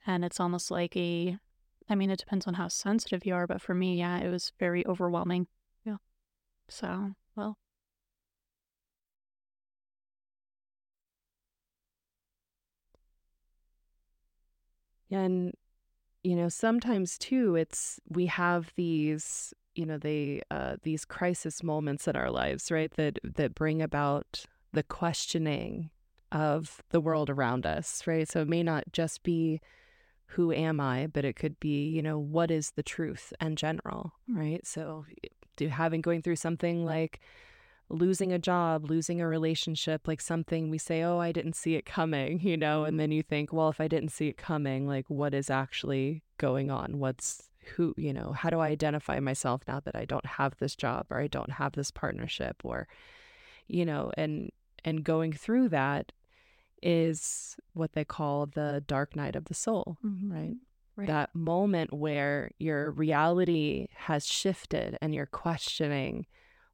and it's almost like a, I mean, it depends on how sensitive you are, but for me, yeah, it was very overwhelming. Yeah. So, well. And, you know, sometimes too, it's we have these, you know, they uh, these crisis moments in our lives, right? That that bring about the questioning of the world around us, right? So it may not just be who am I, but it could be, you know, what is the truth in general, right? So do having going through something like losing a job, losing a relationship, like something we say, oh, I didn't see it coming, you know, and then you think, well, if I didn't see it coming, like what is actually going on? What's who, you know, how do I identify myself now that I don't have this job or I don't have this partnership or, you know, and, and going through that, is what they call the dark night of the soul, Mhm. right? Right. That moment where your reality has shifted and you're questioning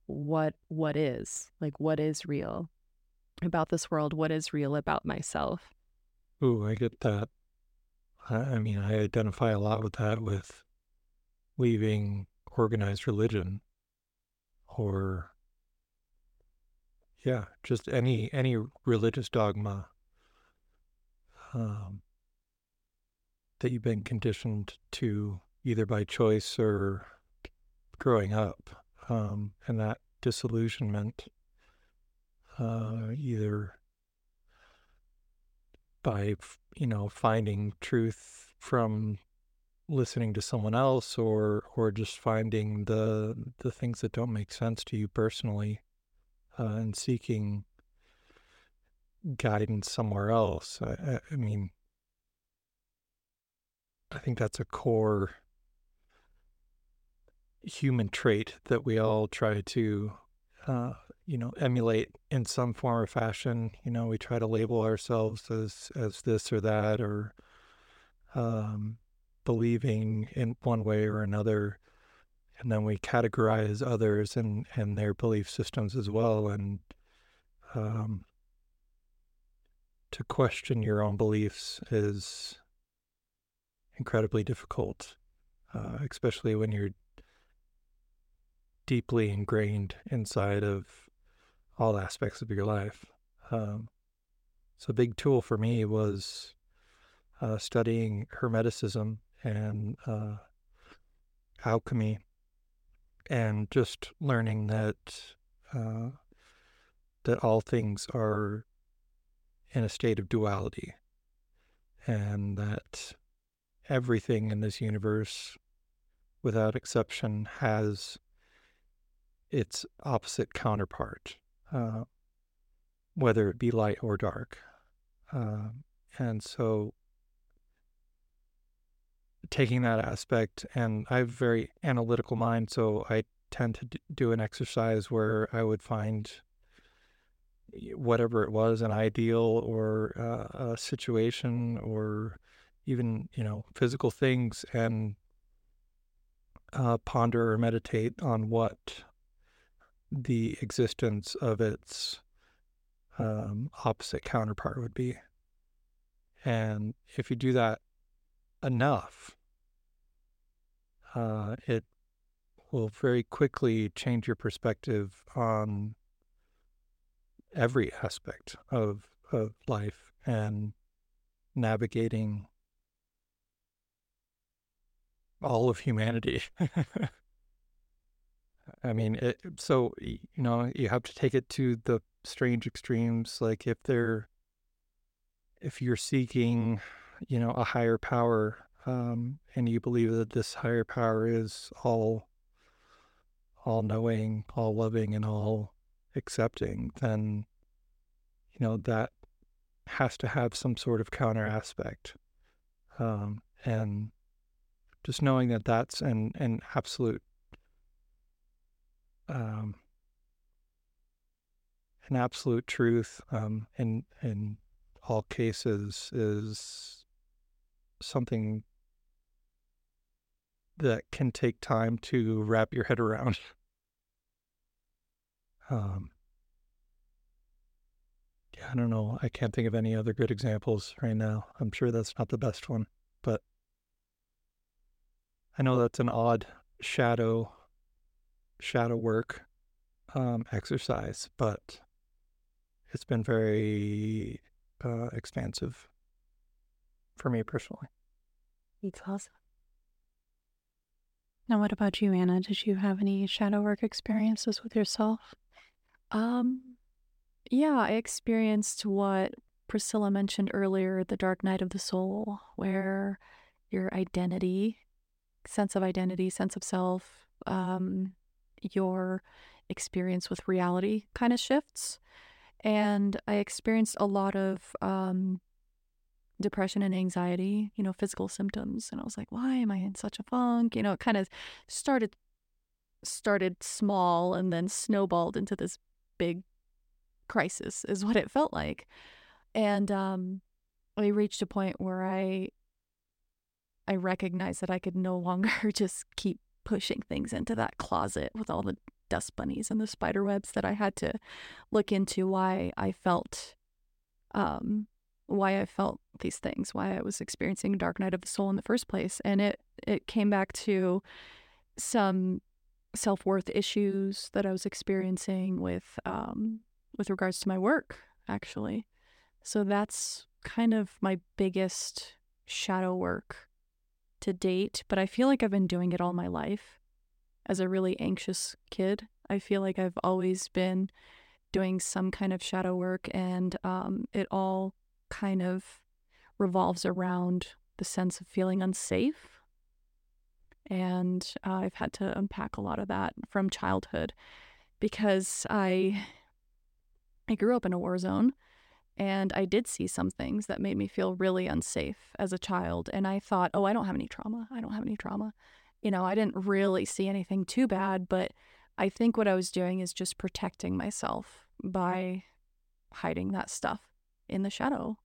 what what is, like what is real about this world, what is real about myself. Ooh, I get that. I, I mean, I identify a lot with that with leaving organized religion or yeah, just any any religious dogma um, that you've been conditioned to either by choice or growing up, um, and that disillusionment, uh, either by you know finding truth from listening to someone else or or just finding the the things that don't make sense to you personally uh, and seeking guidance somewhere else. I, I, mean i think that's a core human trait that we all try to uh, you know emulate in some form or fashion. You know we try to label ourselves as as this or that or um, believing in one way or another. And then we categorize others and and their belief systems as well. And um, to question your own beliefs is incredibly difficult uh, especially when you're deeply ingrained inside of all aspects of your life. Um, so a big tool for me was uh, studying hermeticism and uh, alchemy and just learning that uh, that all things are in a state of duality and that everything in this universe without exception has its opposite counterpart uh, whether it be light or dark. Uh, and so taking that aspect and i have a very analytical mind so i tend to do an exercise where i would find whatever it was an ideal or uh, a situation or even you know physical things and uh, ponder or meditate on what the existence of its um, opposite counterpart would be. And if you do that enough uh, it will very quickly change your perspective on every aspect of of life and navigating all of humanity. I mean, it, so you know, you have to take it to the strange extremes. Like if they're, if you're seeking, you know, a higher power, um, and you believe that this higher power is all, all knowing, all loving, and all accepting, then you know that has to have some sort of counter aspect um, and just knowing that that's an, an absolute um, an absolute truth um, in in all cases is something that can take time to wrap your head around. Um, yeah, I don't know. I can't think of any other good examples right now. I'm sure that's not the best one, but I know that's an odd shadow shadow work um, exercise, but it's been very uh, expansive for me personally. It's awesome. Now, what about you, Anna? Did you have any shadow work experiences with yourself? Um, yeah, I experienced what Priscilla mentioned earlier, the dark night of the soul, where your identity, sense of identity, sense of self, um, your experience with reality kind of shifts. And I experienced a lot of um, depression and anxiety, you know, physical symptoms. And I was like, why am I in such a funk? You know, it kind of started started small and then snowballed into this big crisis is what it felt like. And um, I reached a point where I I recognized that I could no longer just keep pushing things into that closet with all the dust bunnies and the spider webs that I had to look into why I felt um why I felt these things, why I was experiencing a dark night of the soul in the first place. And it it came back to some self-worth issues that I was experiencing with um with regards to my work, actually. So that's kind of my biggest shadow work to date, but I feel like I've been doing it all my life. As a really anxious kid, I feel like I've always been doing some kind of shadow work, and um, it all kind of revolves around the sense of feeling unsafe. And uh, I've had to unpack a lot of that from childhood because I I grew up in a war zone and I did see some things that made me feel really unsafe as a child. And I thought, oh, I don't have any trauma. I don't have any trauma. You know, I didn't really see anything too bad, but I think what I was doing is just protecting myself by hiding that stuff in the shadow.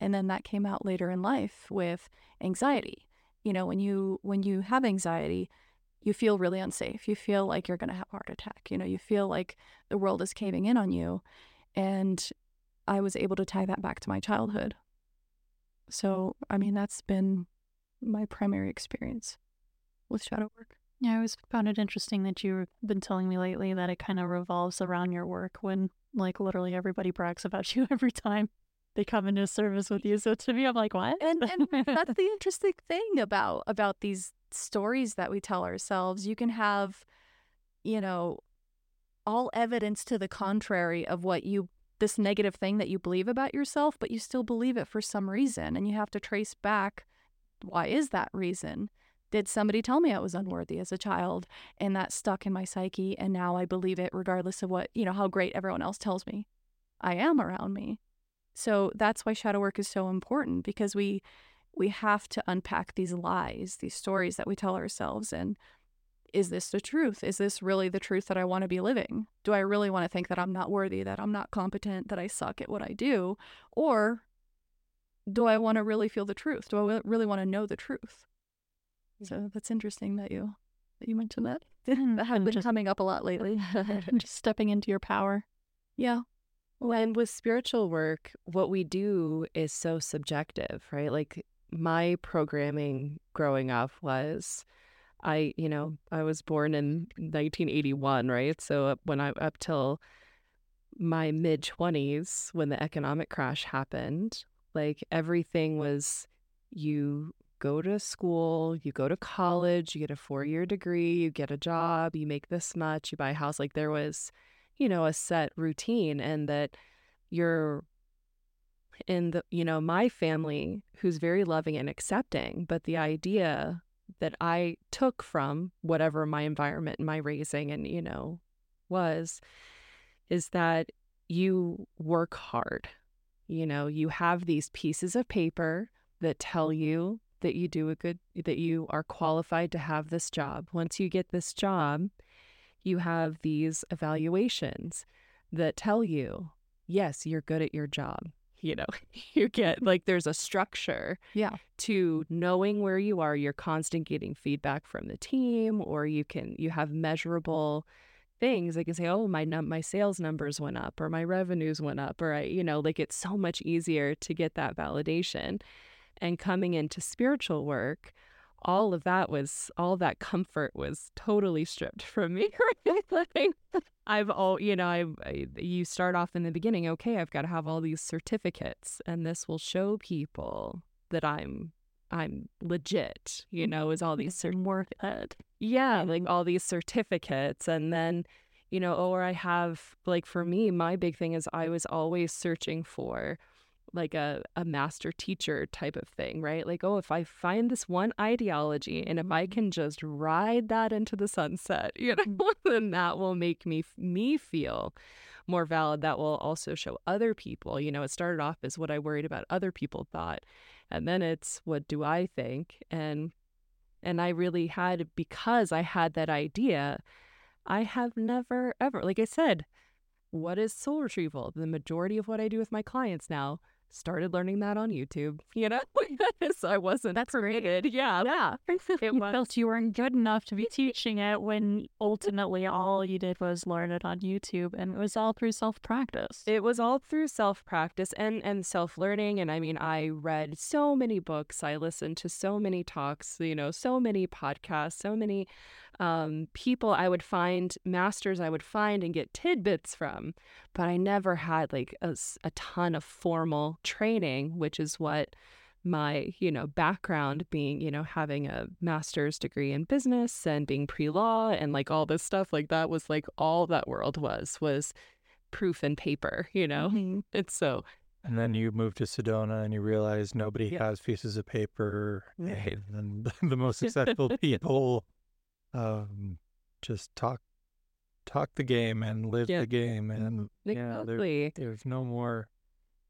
And then that came out later in life with anxiety. You know, when you when you have anxiety, you feel really unsafe. You feel like you're going to have a heart attack. You know, you feel like the world is caving in on you. And I was able to tie that back to my childhood. So, I mean, that's been my primary experience with shadow work. Yeah, I always found it interesting that you've been telling me lately that it kind of revolves around your work when, like, literally everybody brags about you every time they come into service with you. So to me, I'm like, what? And, and that's the interesting thing about about these stories that we tell ourselves. You can have, you know, all evidence to the contrary of what you this negative thing that you believe about yourself, but you still believe it for some reason. And you have to trace back why is that reason? Did somebody tell me I was unworthy as a child? And that stuck in my psyche. And now I believe it regardless of what, you know, how great everyone else tells me I am around me. So that's why shadow work is so important because we we have to unpack these lies, these stories that we tell ourselves and is this the truth? Is this really the truth that I want to be living? Do I really want to think that I'm not worthy, that I'm not competent, that I suck at what I do? Or do I want to really feel the truth? Do I really want to know the truth? Mm. So that's interesting that you that you mentioned that. Mm, that has been just, coming up a lot lately. just stepping into your power. Yeah. And with spiritual work, what we do is so subjective, right? Like my programming growing up was I, you know, I was born in 1981, right? So when I up till my mid 20s when the economic crash happened, like everything was you go to school, you go to college, you get a 4-year degree, you get a job, you make this much, you buy a house like there was, you know, a set routine and that you're in the you know my family who's very loving and accepting but the idea that I took from whatever my environment and my raising and, you know, was is that you work hard. You know, you have these pieces of paper that tell mm-hmm. you that you do a good, that you are qualified to have this job. Once you get this job, you have these evaluations that tell you, yes, you're good at your job. You know you get like there's a structure yeah. to knowing where you are you're constant getting feedback from the team or you can you have measurable things. Like you say oh my num- my sales numbers went up or my revenues went up or i you know like it's so much easier to get that validation. And coming into spiritual work all of that was all that comfort was totally stripped from me like i've all you know I, I you start off in the beginning okay i've got to have all these certificates and this will show people that i'm i'm legit you know is all these worth it. Yeah like all these certificates and then you know or i have like for me my big thing is i was always searching for like a, a master teacher type of thing, right? Like, oh, if I find this one ideology and if I mm-hmm. can just ride that into the sunset, you know, then that will make me me feel more valid. That will also show other people. You know, it started off as what I worried about other people thought, and then it's what do I think? And and I really had because I had that idea, I have never ever, like I said, what is soul retrieval? The majority of what I do with my clients now started learning that on YouTube, you know? so I wasn't That's great. created. Yeah. Yeah. It you was. felt you weren't good enough to be teaching it when ultimately all you did was learn it on YouTube and it was all through self practice. It was all through self practice and, and self learning. And I mean, I read so many books, I listened to so many talks, you know, so many podcasts, so many um, people I would find, masters I would find and get tidbits from. But I never had like a ton of formal training, which is what my you know background being you know having a master's degree in business and being pre-law and like all this stuff like that was like all that world was was proof and paper you know Mhm. it's so And then you moved to Sedona and you realize nobody Yeah. has pieces of paper. Right. And the most successful people um, just talk talk the game and live Yeah. the game. And yeah, there, there's no more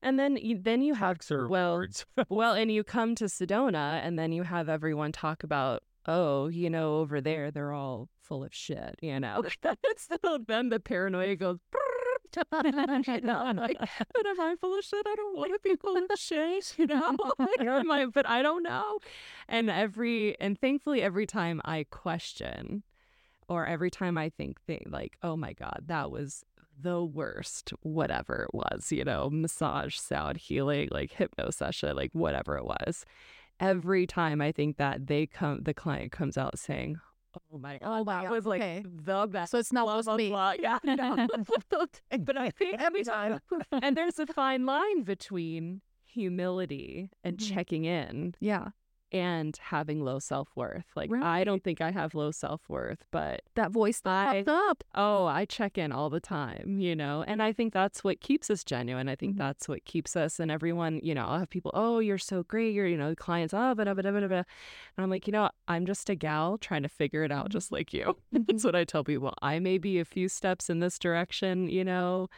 and then you, then you have well words. well and you come to sedona and then you have everyone talk about oh you know over there they're all full of shit you know so then the paranoia goes I'm like, but am I full of shit? I don't want to be full of shit, you know. Am I? But I don't know. And every and thankfully, every time I question, or every time I think, think like, oh my god, that was the worst, whatever it was, you know, massage, sound healing, like hypno session, like whatever it was. Every time I think that they come, the client comes out saying, "Oh my god, Oh, wow. that was like Okay. the best." So it's not blah, blah, me. blah. Yeah, no. but I think every time, and there's a fine line between humility and Mhm. checking in Yeah. And having low self worth. Like I don't think I have low self worth, but That voice that I- popped up. oh, I check in all the time, you know, and I think that's what keeps us genuine. I think Mhm. that's what keeps us and everyone, you know, I'll have people, oh, you're so great. You're, you know, clients, oh, blah, blah, blah, blah, blah. And I'm like, you know, I'm just a gal trying to figure it out mm-hmm. just like you. And that's mm-hmm. what I tell people. I may be a few steps in this direction, you know,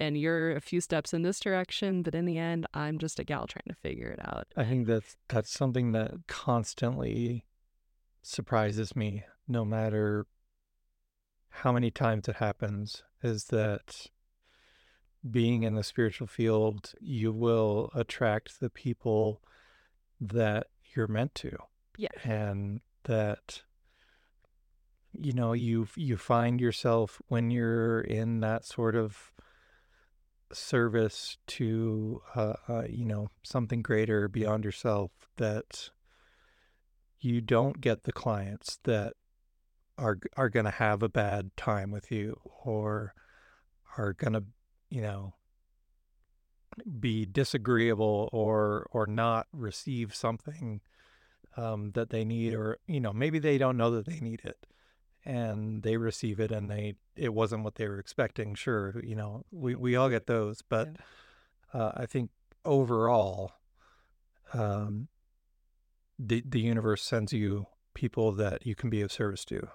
and you're a few steps in this direction, but in the end, I'm just a gal trying to figure it out. I think that's that's something that constantly surprises me, no matter how many times it happens, is that being in the spiritual field, you will attract the people that you're meant to. Yeah. And that you know, you you find yourself when you're in that sort of service to uh, uh, you know something greater beyond yourself that you don't get the clients that are are going to have a bad time with you or are going to you know be disagreeable or or not receive something um, that they need or you know maybe they don't know that they need it and they receive it and they it wasn't what they were expecting sure you know we, we all get those but uh, i think overall um, the, the universe sends you people that you can be of service to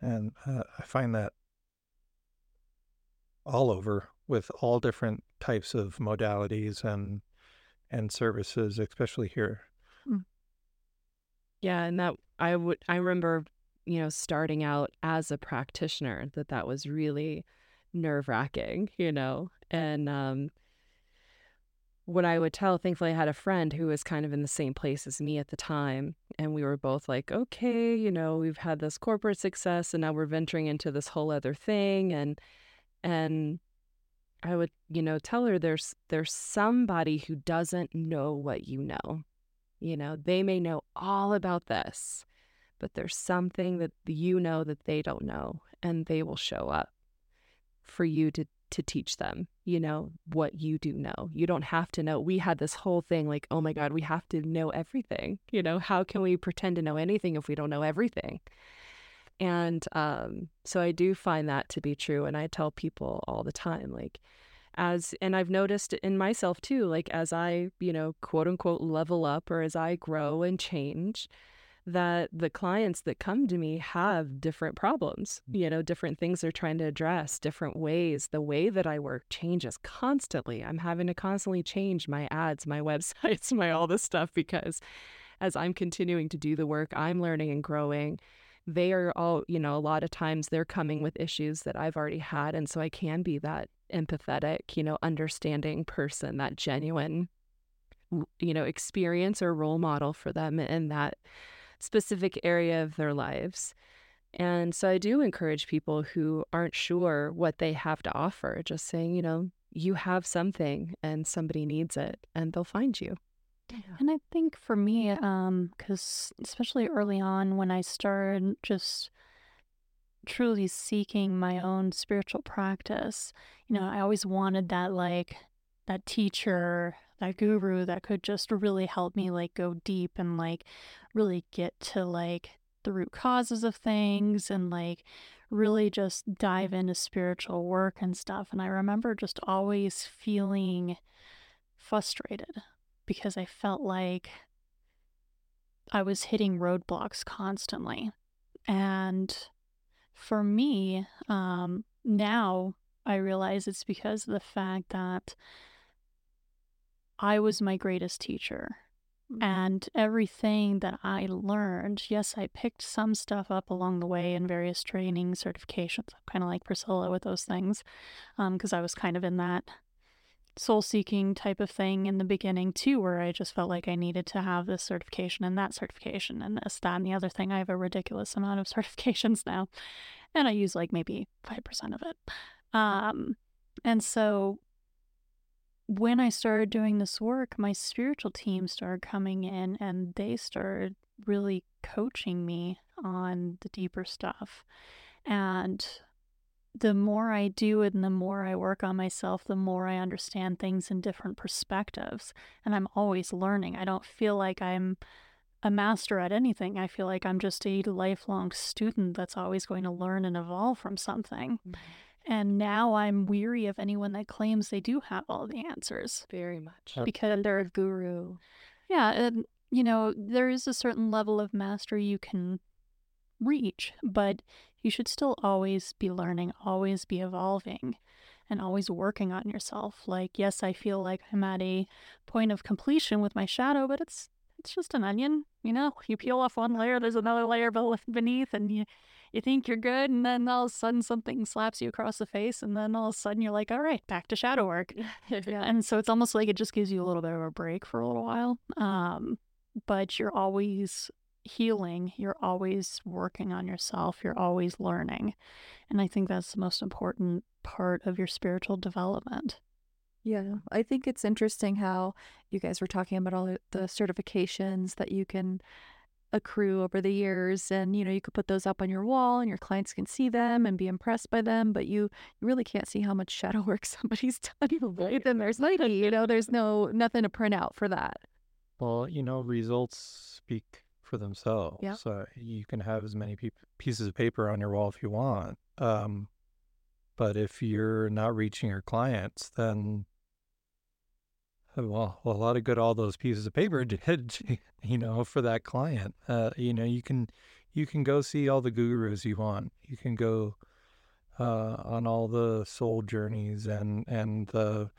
and uh, i find that all over with all different types of modalities and and services especially here. Yeah, and that I would I remember, you know, starting out as a practitioner that that was really nerve-wracking, you know. And um what I would tell, thankfully I had a friend who was kind of in the same place as me at the time, and we were both like, okay, you know, we've had this corporate success and now we're venturing into this whole other thing and and I would, you know, tell her there's there's somebody who doesn't know what you know. You know, they may know all about this, but there's something that you know that they don't know, and they will show up for you to to teach them, you know, what you do know. You don't have to know. We had this whole thing like, oh my God, we have to know everything. You know, how can we pretend to know anything if we don't know everything? And um, so I do find that to be true. And I tell people all the time, like, as, and I've noticed in myself too, like, as I, you know, quote unquote, level up or as I grow and change, that the clients that come to me have different problems, mm. you know, different things they're trying to address, different ways. The way that I work changes constantly. I'm having to constantly change my ads, my websites, my all this stuff because as I'm continuing to do the work, I'm learning and growing. they are all, you know, a lot of times they're coming with issues that I've already had. And so I can be that empathetic, you know, understanding person, that genuine, you know, experience or role model for them And that specific area of their lives. And so I do encourage people who aren't sure what they have to offer, just saying, you know, you have something and somebody needs it and they'll find you. And I think for me, um, because especially early on when I started just truly seeking my own spiritual practice, you know, I always wanted that like that teacher, that guru that could just really help me like go deep and like really get to like the root causes of things and like really just dive into spiritual work and stuff. And I remember just always feeling frustrated because I felt like I was hitting roadblocks constantly. And for me, um, now I realize it's because of the fact that I was my greatest teacher. Mm-hmm. And everything that I learned, yes, I picked some stuff up along the way in various training certifications. I'm kind of like Priscilla with those things because um, I was kind of in that soul seeking type of thing in the beginning too, where I just felt like I needed to have this certification and that certification and this, that, and the other thing. I have a ridiculous amount of certifications now, and I use like maybe 5% of it. Um, and so when I started doing this work, my spiritual team started coming in and they started really coaching me on the deeper stuff. And the more I do it and the more I work on myself, the more I understand things in different perspectives. And I'm always learning. I don't feel like I'm a master at anything. I feel like I'm just a lifelong student that's always going to learn and evolve from something. Mm-hmm. And now I'm weary of anyone that claims they do have all the answers. Very much. Because they're a guru. Yeah. And, you know, there is a certain level of mastery you can reach, but you should still always be learning, always be evolving, and always working on yourself. Like, yes, I feel like I'm at a point of completion with my shadow, but it's it's just an onion, you know. You peel off one layer, there's another layer beneath, and you you think you're good, and then all of a sudden something slaps you across the face, and then all of a sudden you're like, all right, back to shadow work. yeah. And so it's almost like it just gives you a little bit of a break for a little while. Um, but you're always healing, you're always working on yourself, you're always learning. And I think that's the most important part of your spiritual development. Yeah, I think it's interesting how you guys were talking about all the certifications that you can accrue over the years and you know you could put those up on your wall and your clients can see them and be impressed by them but you, you really can't see how much shadow work somebody's done right then there's like you know there's no nothing to print out for that well you know results speak for themselves. Yeah. So you can have as many pe- pieces of paper on your wall if you want. Um, but if you're not reaching your clients, then uh, well, a lot of good all those pieces of paper did, you know, for that client. Uh, you know, you can you can go see all the gurus you want. You can go uh, on all the soul journeys and and the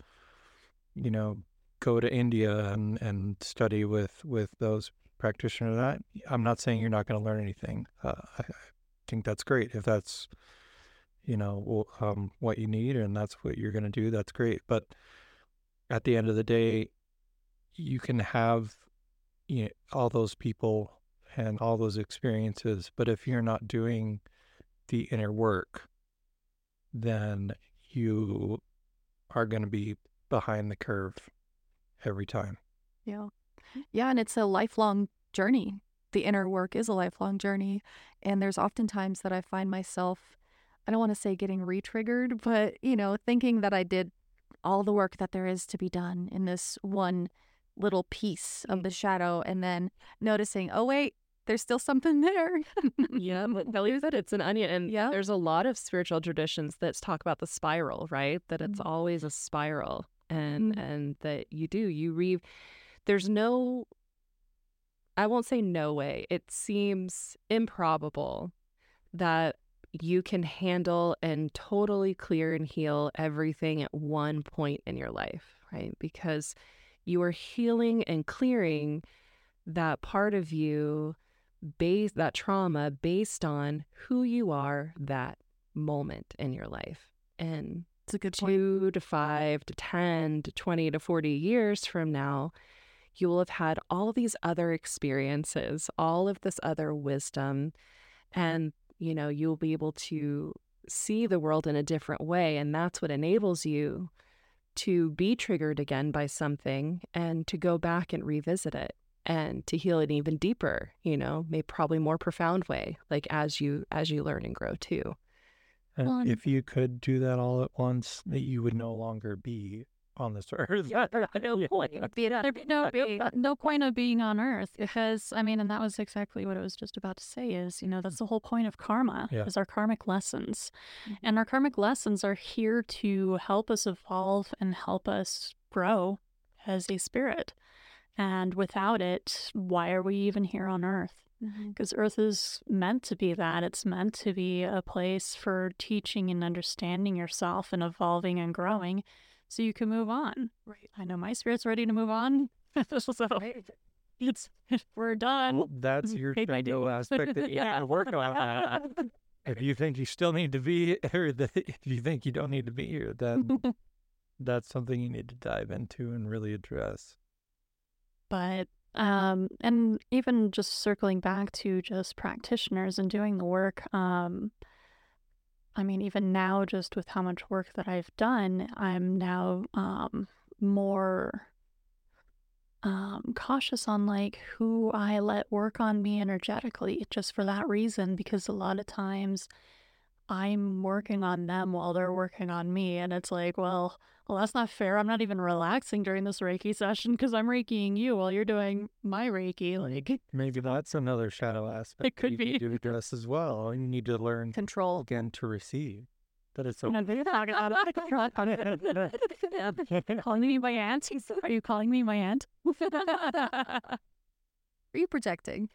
you know go to India and and study with with those practitioners. that. I'm not saying you're not going to learn anything. Uh, I, I, think that's great if that's you know um, what you need and that's what you're going to do. That's great. But at the end of the day, you can have you know, all those people and all those experiences, but if you're not doing the inner work, then you are going to be behind the curve every time. Yeah. Yeah, and it's a lifelong journey. The inner work is a lifelong journey. And there's oftentimes that I find myself, I don't want to say getting re triggered, but, you know, thinking that I did all the work that there is to be done in this one little piece of the shadow and then noticing, oh, wait, there's still something there. yeah, Kelly said it's an onion. And yeah. there's a lot of spiritual traditions that talk about the spiral, right? That it's mm-hmm. always a spiral and mm-hmm. and that you do, you re there's no I won't say no way. It seems improbable that you can handle and totally clear and heal everything at one point in your life, right? Because you are healing and clearing that part of you base that trauma based on who you are that moment in your life. And It's a good two to five to 10 to 20 to 40 years from now, you will have had all these other experiences, all of this other wisdom, and you know, you'll be able to see the world in a different way. And that's what enables you to be triggered again by something and to go back and revisit it and to heal it even deeper, you know, maybe probably more profound way, like as you as you learn and grow too. Uh, and Well, if you could do that all at once, that you would no longer be on this earth. no Yeah. point. There'd be no, no point of being on earth because i mean and that was exactly what i was just about to say is you know that's the whole point of karma Yeah. is our karmic lessons Mhm. and our karmic lessons are here to help us evolve and help us grow as a spirit and without it why are we even here on earth because earth is meant to be that it's meant to be a place for teaching and understanding yourself and evolving and growing so you can move on Right. I know my spirit's ready to move on. so it's we're done. Well, that's your Paid my shadow dues. aspect that you have work on. if you think you still need to be, or that if you think you don't need to be here, then that's something you need to dive into and really address. but um and even just circling back to just practitioners and doing the work um I mean even now just with how much work that I've done, I'm now um more um cautious on like who I let work on me energetically just for that reason because a lot of times I'm working on them while they're working on me and it's like well well that's not fair I'm not even relaxing during this reiki session because I'm reikiing you while you're doing my reiki like Maybe that's another shadow aspect. It could be. to address as well. You need to learn Control. again to receive. That it's And okay. Calling me my aunt are you calling me my aunt Are you projecting?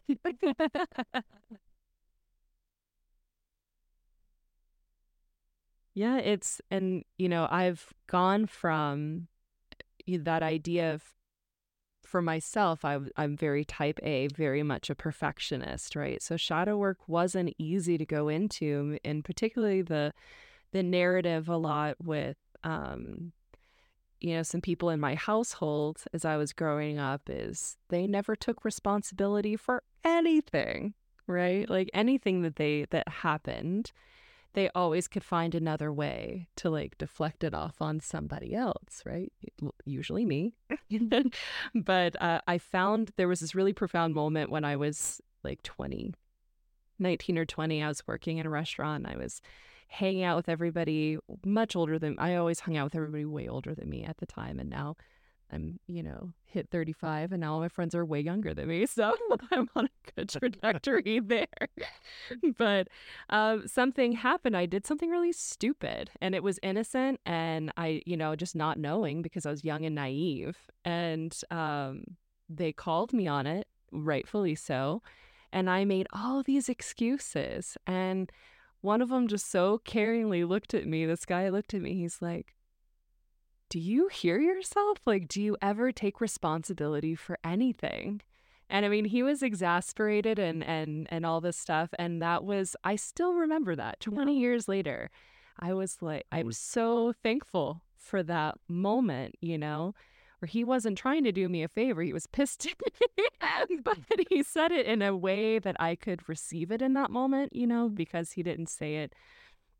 Yeah, it's and you know, I've gone from that idea of for myself, I, am very type A, very much a perfectionist, right? So shadow work wasn't easy to go into, and particularly the the narrative a lot with um, you know, some people in my household as I was growing up is they never took responsibility for anything, right? Like anything that they that happened they always could find another way to like deflect it off on somebody else, right? Usually me. but uh, I found there was this really profound moment when I was like 20, 19 or 20. I was working in a restaurant. I was hanging out with everybody much older than I always hung out with everybody way older than me at the time. And now I'm, you know, hit 35 and now all my friends are way younger than me. So I'm on a good trajectory there. but um, something happened. I did something really stupid and it was innocent and I, you know, just not knowing because I was young and naive. And um, they called me on it, rightfully so. And I made all these excuses. And one of them just so caringly looked at me. This guy looked at me. He's like, do you hear yourself? Like, do you ever take responsibility for anything? And I mean, he was exasperated and and and all this stuff. And that was I still remember that 20 years later. I was like, I was mm. so thankful for that moment, you know, where he wasn't trying to do me a favor. He was pissed at me, but he said it in a way that I could receive it in that moment, you know, because he didn't say it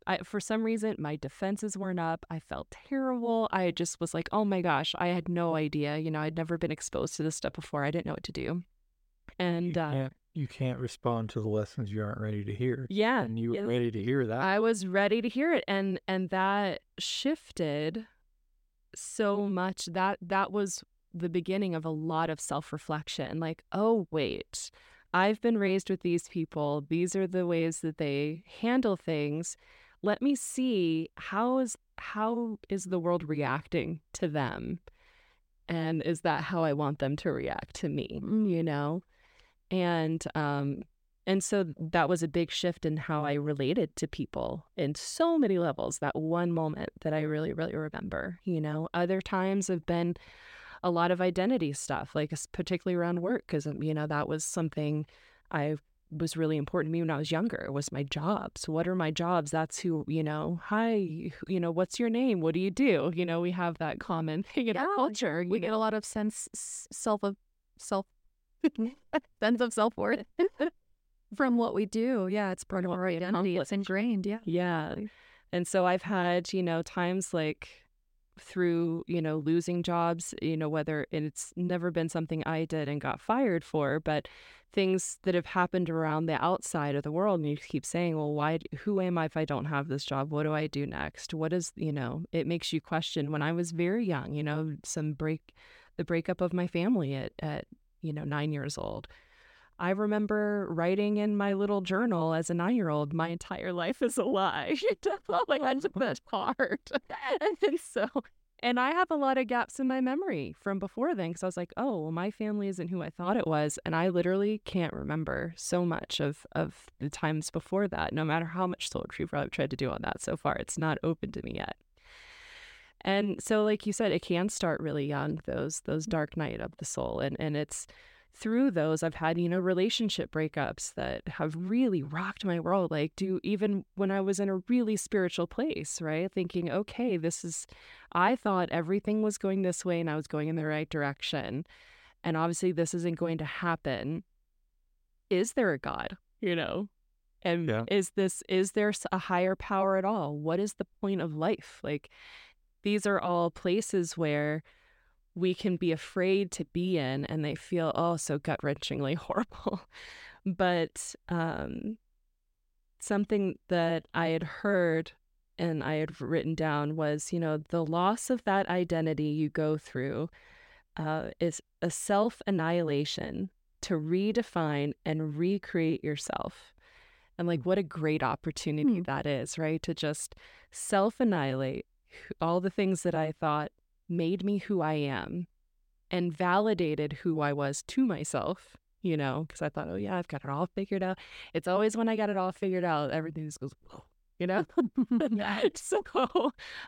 I, for some reason, my defenses weren't up. I felt terrible. I just was like, oh my gosh, I had no idea. You know, I'd never been exposed to this stuff before. I didn't know what to do. And uh, can't you can't respond to the lessons you aren't ready to hear. yeah, And you were yeah. ready to hear that. I was ready to hear it. And and that shifted so much. That that was the beginning of a lot of self-reflection. Like, oh wait, I've been raised with these people. These are the ways that they handle things. Let me see how is how is the world reacting to them? And is that how I want them to react to me? You know? And um and so that was a big shift in how I related to people in so many levels. That one moment that I really, really remember. You know, other times have been a lot of identity stuff, like particularly around work, because you know that was something I was really important to me when I was younger was my jobs. What are my jobs? That's who, you know, hi, you know, what's your name? What do you do? You know, we have that common thing in our Yeah, culture. We you get know. a lot of sense self of self sense of self worth from what we do. Yeah, it's part of our identity. It's ingrained. Yeah. Yeah. And so I've had, you know, times like through, you know, losing jobs, you know, whether and it's never been something I did and got fired for, but things that have happened around the outside of the world. And you keep saying, well, why, who am I if I don't have this job? What do I do next? What is, you know, it makes you question when I was very young, you know, some break, the breakup of my family at, at, you know, nine years old. I remember writing in my little journal as a nine year old, my entire life is a lie. It felt like that's that hard. and so, and I have a lot of gaps in my memory from before then because I was like, oh, well, my family isn't who I thought it was. And I literally can't remember so much of, of the times before that, no matter how much soul retrieval I've tried to do on that so far. It's not open to me yet. And so, like you said, it can start really young, those those dark night of the soul. And and it's through those I've had, you know, relationship breakups that have really rocked my world. Like, do even when I was in a really spiritual place, right? Thinking, okay, this is, I thought everything was going this way and I was going in the right direction. And obviously, this isn't going to happen. Is there a God, you know? And Yeah. is this, is there a higher power at all? What is the point of life? Like, these are all places where we can be afraid to be in and they feel oh so gut wrenchingly horrible. But um something that i had heard and i had written down was you know the loss of that identity you go through uh, is a self annihilation to redefine and recreate yourself. And like what a great opportunity Hmm. that is right? To just self annihilate all the things that i thought made me who I am and validated who I was to myself, you know, because I thought, oh, yeah, I've got it all figured out. It's always when I got it all figured out, everything just goes, whoa, you know? so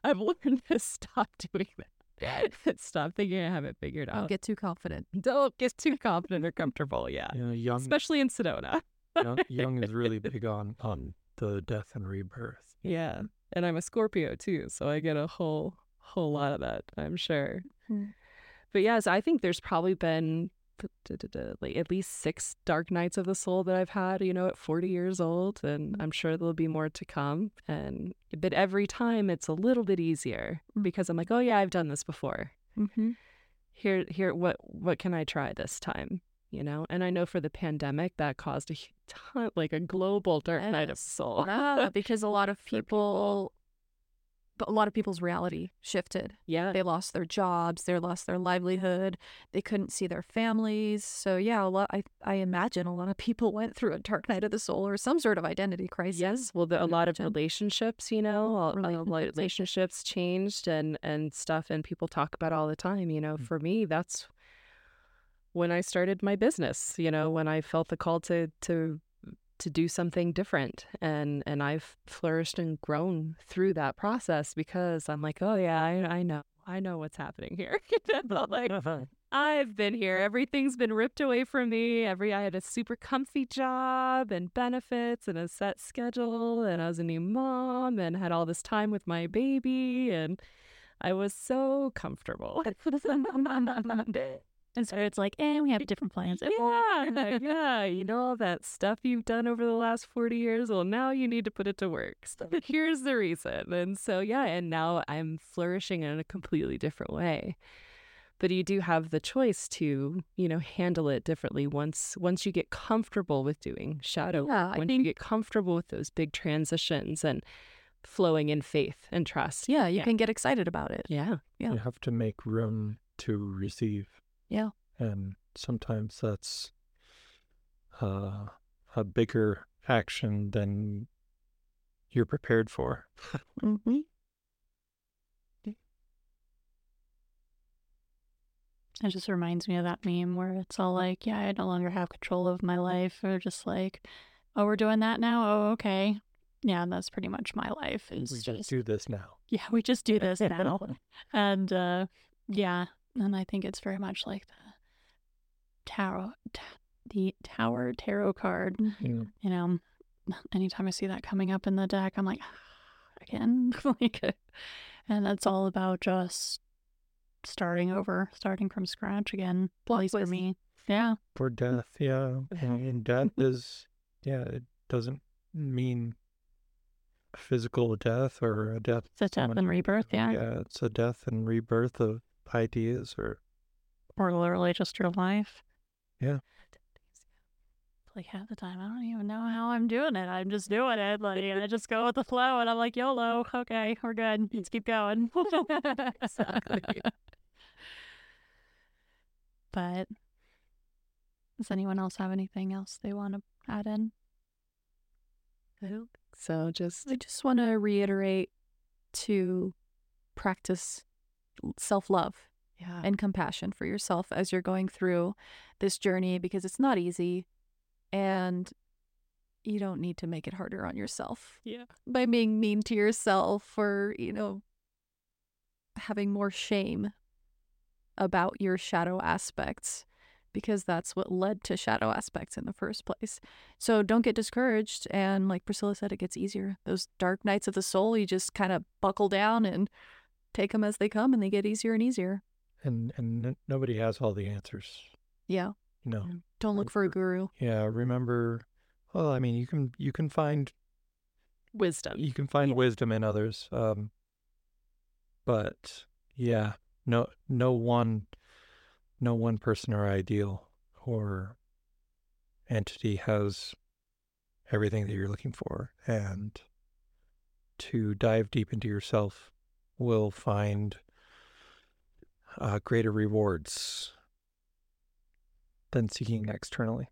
I've learned to stop doing that. stop thinking I have it figured out. Don't get too confident. Don't get too confident or comfortable. Yeah. You know, Jung, Especially in Sedona. Jung, Jung is really big on on the death and rebirth. Yeah. And I'm a Scorpio too, so I get a whole whole lot of that, I'm sure. Hmm. But yes, I think there's probably been like at least six dark nights of the soul that I've had, you know, at 40 years old, and I'm sure there'll be more to come. And but every time it's a little bit easier because I'm like, oh yeah, I've done this before. Mm-hmm. Here, here, what what can I try this time? You know, and I know for the pandemic that caused a ton, like a global dark night of Yes. soul. Ah, because a lot of people. A lot of people's reality shifted. yeah, They lost their jobs, they lost their livelihood, they couldn't see their families. So yeah, a lot. I I imagine a lot of people went through a dark night of the soul or some sort of identity crisis. Yes, well, the, a lot of relationships, you know, a- a lot of Relationships. relationships changed and and stuff, and people talk about all the time. You know, mm. for me, that's when I started my business. You know, when I felt the call to to to do something different, and and I've flourished and grown through that process because I'm like, oh yeah, I, I know, I know what's happening here. like uh-huh. I've been here. Everything's been ripped away from me. Every I had a super comfy job and benefits and a set schedule and I was a new mom and had all this time with my baby and I was so comfortable. And so it's like, eh, we have different plans. yeah, yeah. You know all that stuff you've done over the last 40 years? Well, now you need to put it to work. So here's the reason. And so, yeah, and now I'm flourishing in a completely different way. But you do have the choice to, you know, handle it differently once once you get comfortable with doing shadow. Yeah, I when think- you get comfortable with those big transitions and flowing in faith and trust. Yeah, you Yeah. can get excited about it. Yeah. Yeah. You have to make room to receive. Yeah. And sometimes that's uh, a bigger action than you're prepared for. Mm-hmm. It just reminds me of that meme where it's all like, yeah, I no longer have control of my life. Or just like, oh, we're doing that now? Oh, okay. Yeah, and that's pretty much my life. It's we just, just do this now. yeah, we just do this now. and uh, yeah, and I think it's very much like the tarot, ta- the Tower Tarot card. Yeah. You know, anytime I see that coming up in the deck, I'm like, ah, again, like, uh, and that's all about just starting over, starting from scratch again. At least for me. Yeah. For death, yeah. And, and death is, yeah, it doesn't mean physical death or a death. It's a death someone- and rebirth. Yeah. Yeah, it's a death and rebirth of ideas or Or literally just your life. Yeah. Like half the time, I don't even know how I'm doing it. I'm just doing it. Like and I just go with the flow, and I'm like, YOLO. Okay, we're good. Let's keep going. Exactly. but does anyone else have anything else they want to add in? I don't. So just I just want to reiterate to practice self love yeah. and compassion for yourself as you're going through this journey because it's not easy and you don't need to make it harder on yourself yeah. by being mean to yourself or, you know, having more shame about your shadow aspects because that's what led to shadow aspects in the first place. So don't get discouraged. And like Priscilla said, it gets easier. Those dark nights of the soul, you just kind of buckle down and take them as they come and they get easier and easier. and and n- nobody has all the answers. Yeah. No. Don't look for a guru. Yeah, remember well, I mean, you can you can find Wisdom. you can find Yeah. wisdom in others. Um but yeah, no no one no one person or ideal or entity has everything that you're looking for and to dive deep into yourself will find uh, greater rewards than seeking externally.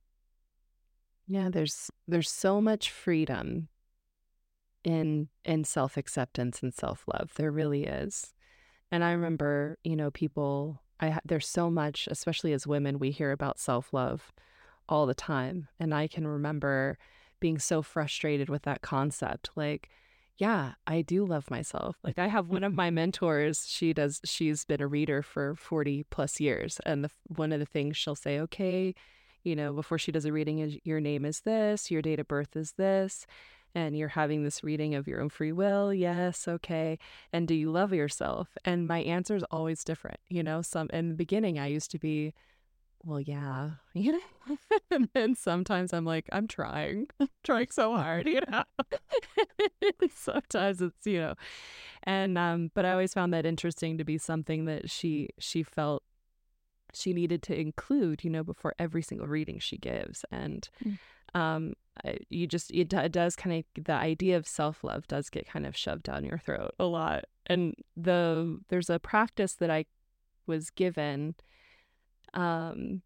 Yeah, there's there's so much freedom in in self-acceptance and self-love. There really is. And I remember, you know, people I there's so much, especially as women, we hear about self-love all the time. And I can remember being so frustrated with that concept. Like, yeah, I do love myself. Like I have one of my mentors, she does she's been a reader for 40 plus years and the, one of the things she'll say, "Okay, you know, before she does a reading is your name is this, your date of birth is this, and you're having this reading of your own free will. Yes, okay. And do you love yourself? And my answer is always different. You know, some in the beginning I used to be, well, yeah, you know, and then sometimes I'm like, I'm trying, I'm trying so hard, you know. sometimes it's, you know, and um, but I always found that interesting to be something that she she felt she needed to include, you know, before every single reading she gives. And Mm. um, you just, it, it does kind of, the idea of self love does get kind of shoved down your throat a lot. And the, there's a practice that I was given, um,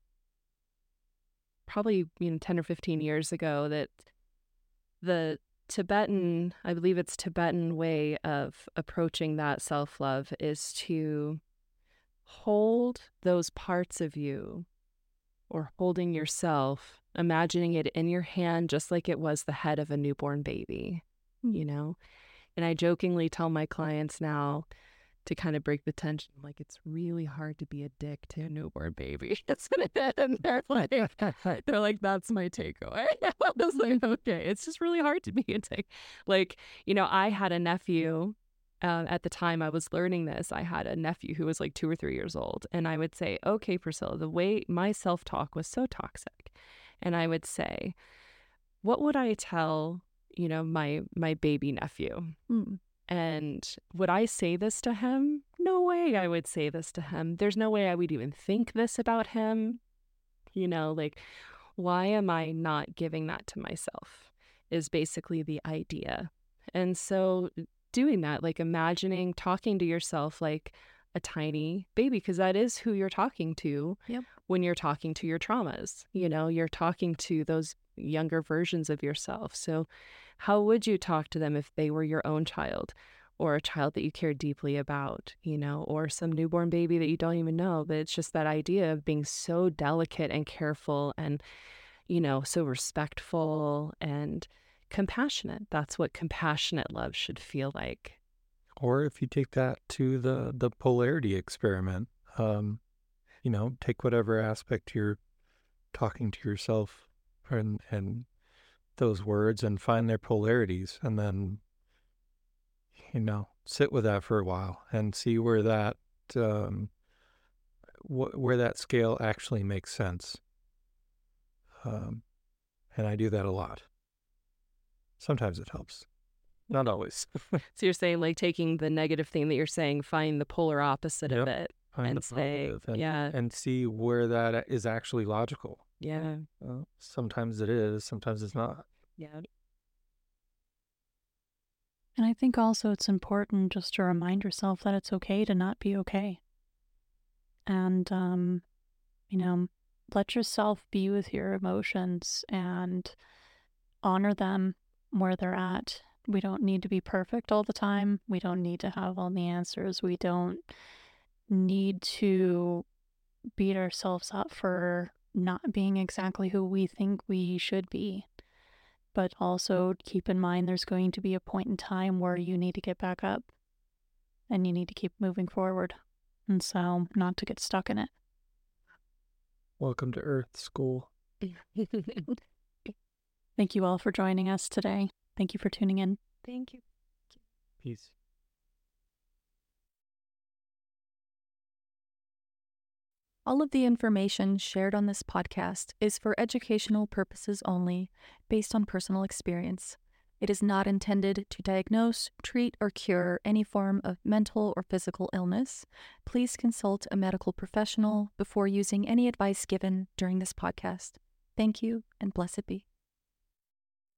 probably, you know, 10 or 15 years ago that the Tibetan, I believe it's Tibetan way of approaching that self love is to hold those parts of you or holding yourself, imagining it in your hand just like it was the head of a newborn baby, you know? And I jokingly tell my clients now to kind of break the tension, like it's really hard to be a dick to a newborn baby. and they're like, they're like, that's my takeaway. I was like, okay, it's just really hard to be a dick. Like, you know, I had a nephew uh, at the time I was learning this, I had a nephew who was like two or three years old. And I would say, okay, Priscilla, the way my self talk was so toxic. And I would say, what would I tell, you know, my my baby nephew? Mm. And would I say this to him? No way I would say this to him. There's no way I would even think this about him. You know, like, why am I not giving that to myself? Is basically the idea. And so, doing that, like imagining talking to yourself like a tiny baby, because that is who you're talking to Yep. when you're talking to your traumas. You know, you're talking to those younger versions of yourself. So, how would you talk to them if they were your own child or a child that you care deeply about, you know, or some newborn baby that you don't even know? But it's just that idea of being so delicate and careful and, you know, so respectful and compassionate. That's what compassionate love should feel like. Or if you take that to the the polarity experiment, um, you know, take whatever aspect you're talking to yourself and and those words and find their polarities and then you know sit with that for a while and see where that um, wh- where that scale actually makes sense. Um, and i do that a lot. Sometimes it helps. Not always. So you're saying like taking the negative thing that you're saying, find the polar opposite of it. And the say, and, yeah. and see where that is actually logical Yeah. sometimes it is sometimes it's not Yeah. And I think also it's important just to remind yourself that it's okay to not be okay. And, um, you know, let yourself be with your emotions and honor them where they're at. We don't need to be perfect all the time. We don't need to have all the answers. We don't need to beat ourselves up for not being exactly who we think we should be but also keep in mind there's going to be a point in time where you need to get back up and you need to keep moving forward. And so, not to get stuck in it. welcome to earth school Thank you all for joining us today. Thank you for tuning in. Thank you. peace All of the information shared on this podcast is for educational purposes only, based on personal experience. It is not intended to diagnose, treat, or cure any form of mental or physical illness. Please consult a medical professional before using any advice given during this podcast. Thank you, and blessed be.